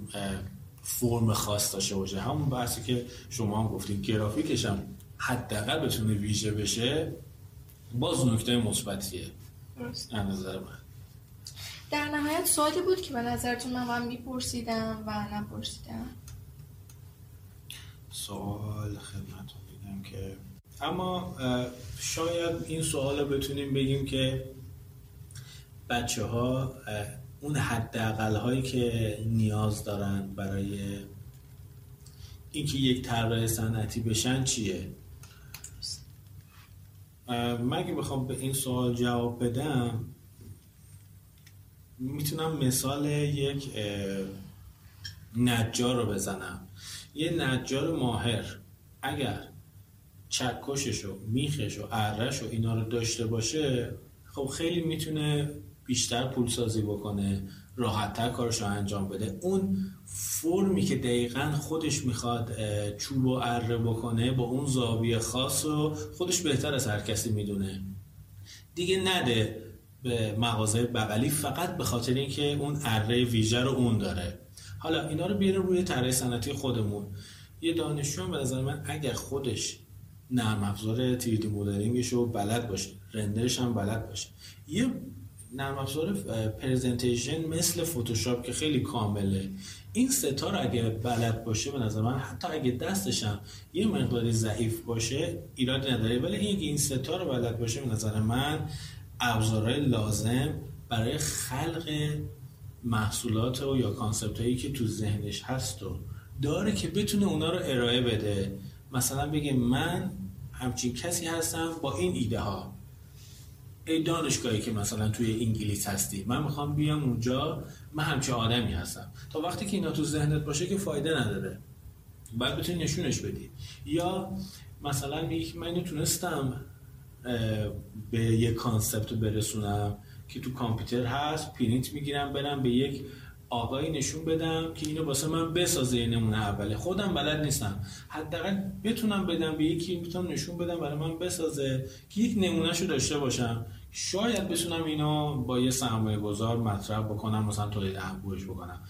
فرم خاص داشته باشه همون بحثی که شما هم گفتید گرافیکش هم حداقل بتونه ویژه بشه باز نکته مثبتیه. از نظر من. در نهایت سوالی بود که به نظرتون من, من میپرسیدم و نپرسیدم. سوال خدمتون بگم که اما شاید این سوال رو بتونیم بگیم که بچه ها اون حداقل هایی که نیاز دارن برای اینکه یک طراح صنعتی بشن چیه؟ من بخوام به این سوال جواب بدم می‌تونم مثال یک نجار رو بزنم. یه نجار ماهر اگر چکشش و میخش و ارش و اینا رو داشته باشه خب خیلی می‌تونه بیشتر پول سازی بکنه راحتتر کارش رو انجام بده. اون فرمی که دقیقا خودش می‌خواد چوب و اره بکنه با اون زاویه خاص و خودش بهتر از هر کسی می‌دونه. دیگه نده به مغازه بغلی فقط به خاطر اینکه اون اره ویژه رو اون داره. حالا اینا رو بیاره روی طراحی صنعتی خودمون. یه دانشجو به نظر من اگر خودش نرم افزار تیردی مدلینگش رو بلد باشه رندرش هم بلد باشه یه نرم افزار presentation مثل فتوشاپ که خیلی کامله. این ستا رو اگه بلد باشه به نظر من حتی اگه دستشم یه مقداری ضعیف باشه ایرادی نداره. ولی این این ستا رو بلد باشه به نظر من ابزارهای لازم برای خلق محصولات و یا concept هایی که تو ذهنش هست و داره که بتونه اونا رو ارائه بده. مثلا بگه من همچین کسی هستم با این ایده ها. ای دانشگاهی که مثلا توی انگلیس هستی. من می‌خوام بیام اونجا من همچین آدمی هستم. تا وقتی که اینا تو ذهنت باشه که فایده نداره. باید بتونی نشونش بدی. یا مثلا میگی من تونستم به یک concept برسونم که تو کامپیوتر هست پرینت می‌گیرم برم به یک آقایی نشون بدم که اینو واسه من بسازه نمونه اولیه. خودم بلد نیستم. حداقل بتونم بدم به یکی می‌تونم نشون بدم برای من بسازه که یک نمونهشو داشته باشم. شاید بتونم اینو با یه سرمایه گذار مطرح بکنم مثلا تولید انبوهش بکنم.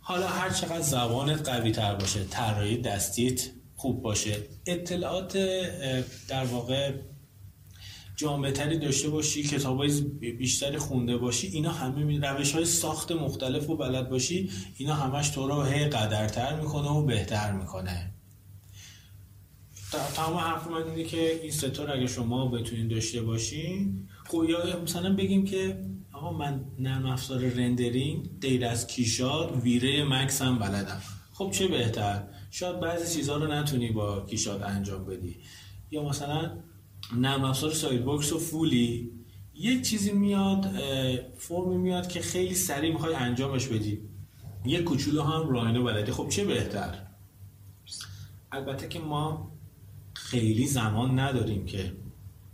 حالا هر چقدر زبانت قوی تر باشه طراحی دستیت خوب باشه اطلاعات در واقع جامعه داشته باشی کتاب های بیشتری خونده باشی اینا همه روش های ساخت مختلف و بلد باشی اینا همش تو رو هی قدرتر می‌کنه و بهتر می‌کنه. تمام حرف من اینه که این ستا رو اگه شما بتونین داشته باشین خب یا مثلا بگیم که آقا من نرم افزار rendering غیر از KeyShot V-Ray مکس هم بلدم. خب چه بهتر؟ شاید بعضی چیزها رو نتونی با KeyShot انجام بدی. یا مثلا نرم افزار ساید باکس و فولی. یک چیزی میاد فرمی میاد که خیلی سریع می‌خوای انجامش بدی. یک کوچولو هم راینو بلدی. خب چه بهتر؟ البته که ما خیلی زمان نداریم که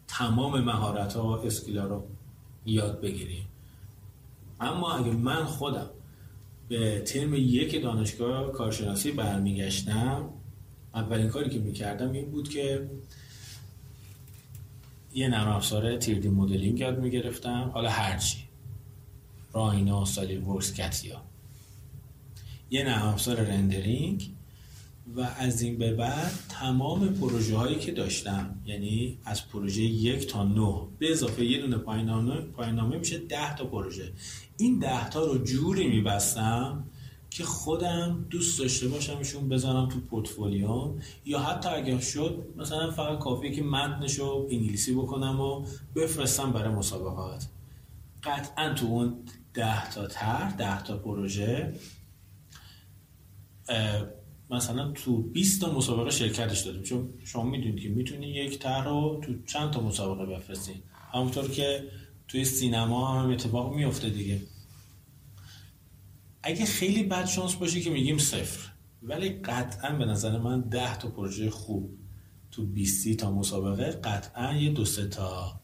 تمام مهارت ها و اسکیلا رو یاد بگیریم. اما اگه من خودم به ترم یک دانشگاه کارشناسی برمیگشتم اولین کاری که می‌کردم این بود که یه نرم افزار تیردی مدلینگ یاد می‌گرفتم. حالا هرچی Rhino SolidWorks CATIA یه نرم افزار rendering و از این به بعد تمام پروژه هایی که داشتم یعنی از پروژه یک تا نه به اضافه یه دونه پایان نامه میشه ده تا پروژه. این ده تا رو جوری میبستم که خودم دوست داشته باشمشون بزنم تو پورتفولیوم یا حتی اگر شد مثلا فقط کافیه که متنشو انگلیسی بکنم و بفرستم برای مسابقات. قطعا تو اون ده تا تر ده تا پروژه مثلا تو 20 تا مسابقه شرکتش دادیم چون شما می‌دونید که می‌تونی یک تر رو تو چند تا مسابقه بفرستین همونطور که توی سینما هم اتفاق میفته دیگه. اگه خیلی بد شانس باشه که میگیم صفر. ولی قطعا به نظر من ده تا پروژه خوب تو 20 تا مسابقه قطعا یه دو سه تا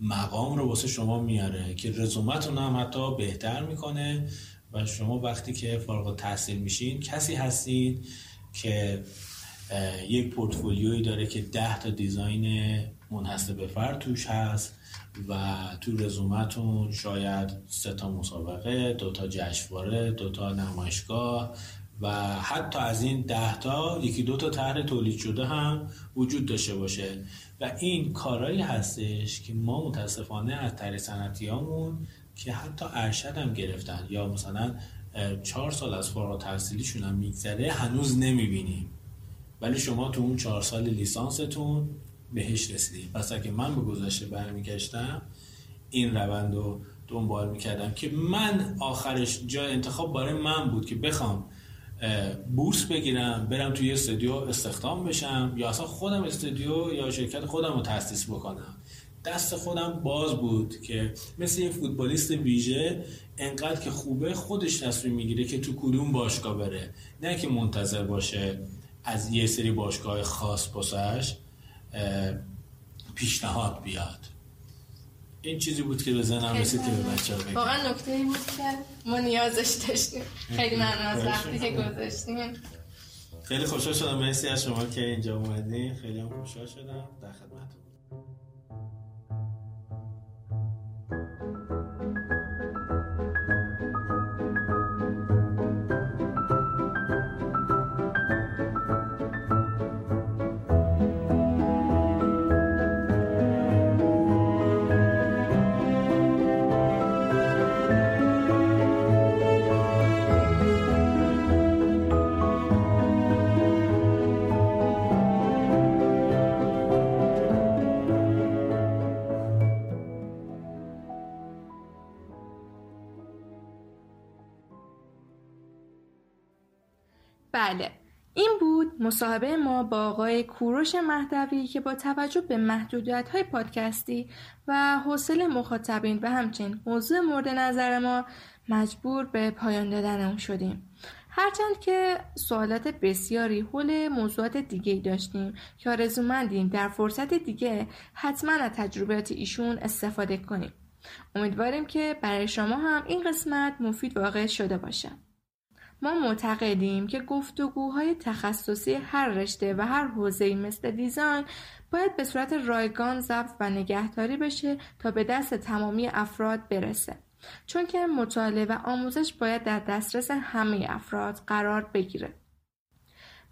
مقام رو واسه شما میاره که رزومتون هم حتی بهتر می‌کنه و شما وقتی که فارغ تحصیل میشین کسی هستین که یک پورتفولیوی داره که ده تا دیزاین منحصر به فرد توش هست و تو رزومتون شاید سه تا مسابقه دو تا جشنواره دو تا نمایشگاه و حتی از این ده تا یکی دو تا طرح تولید شده هم وجود داشته باشه. و این کارهایی هستش که ما متاسفانه از طریق صنعتیامون که حتی ارشد هم گرفتن یا مثلا چهار سال از فارغ تحصیلیشون هم میگذره هنوز نمی‌بینیم. ولی شما تو اون چهار سال لیسانستون بهش رسیدید پس اگه من به گذشته برمیگشتم این روند رو دنبال می‌کردم که من آخرش جای انتخاب برای من بود که بخوام بورس بگیرم برم توی استودیو استخدام بشم یا اصلا خودم استودیو یا شرکت خودم رو تاسیس بکنم. دست خودم باز بود که مثل یه فوتبالیست ویژه انقدر که خوبه خودش تصمیم می‌گیره که تو کدوم باشگاه بره. نه که منتظر باشه از یه سری باشگاه خاص بسش پیشنهاد بیاد. این چیزی بود که به ذهنم رسید که به بچه ها واقعا نکته ای بود که ما نیازش داشتیم. خیلی ممنون از وقتی که گذاشتیم. خیلی خوشحال شدم. مرسی از شما که اینجا اومدین. خیلی هم خوشحال شدم. در خدمتتون. مصاحبه ما با آقای کوروش مهدوی که با توجه به محدودیت های پادکستی و حوصله مخاطبین و همچنین موضوع مورد نظر ما مجبور به پایان دادن اون شدیم. هرچند که سوالات بسیاری حول موضوعات دیگه داشتیم که آرزومندیم در فرصت دیگه حتما از تجربیات ایشون استفاده کنیم. امیدواریم که برای شما هم این قسمت مفید واقع شده باشه. ما معتقدیم که گفتگوهای تخصصی هر رشته و هر حوزه‌ای مثل design باید به صورت رایگان ضبط و نگهداری بشه تا به دست تمامی افراد برسه. چون که مطالعه و آموزش باید در دسترس همه افراد قرار بگیره.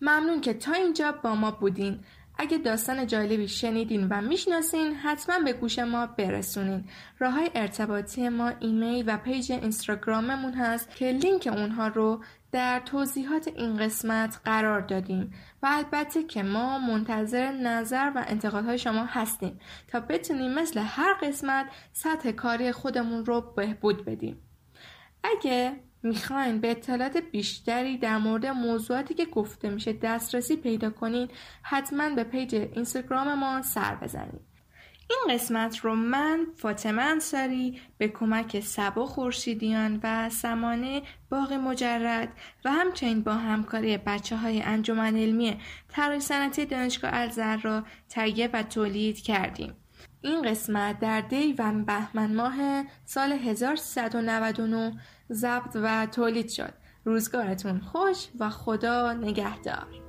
ممنون که تا اینجا با ما بودین. اگه داستان جالبی شنیدین و می‌شناسین حتما به گوش ما برسونین. راه های ارتباطی ما ایمیل و page Instagram مون هست که لینک اونها رو در توضیحات این قسمت قرار دادیم و البته که ما منتظر نظر و انتقادهای شما هستیم تا بتونیم مثل هر قسمت سطح کاری خودمون رو بهبود بدیم. اگه می‌خواین به اطلاعات بیشتری در مورد موضوعاتی که گفته میشه دسترسی پیدا کنین حتما به پیج اینستاگرام ما سر بزنید این قسمت رو من فاطمه انصاری به کمک سبا خورشیدیان و سمانه باغ مجرد و همچنین با همکاری بچه های انجمن علمی طراحی صنعتی دانشگاه الزر را تهیه و تولید کردیم. این قسمت در دی و بهمن ماه سال 1399 ضبط و تولید شد. روزگارتون خوش و خدا نگهدار.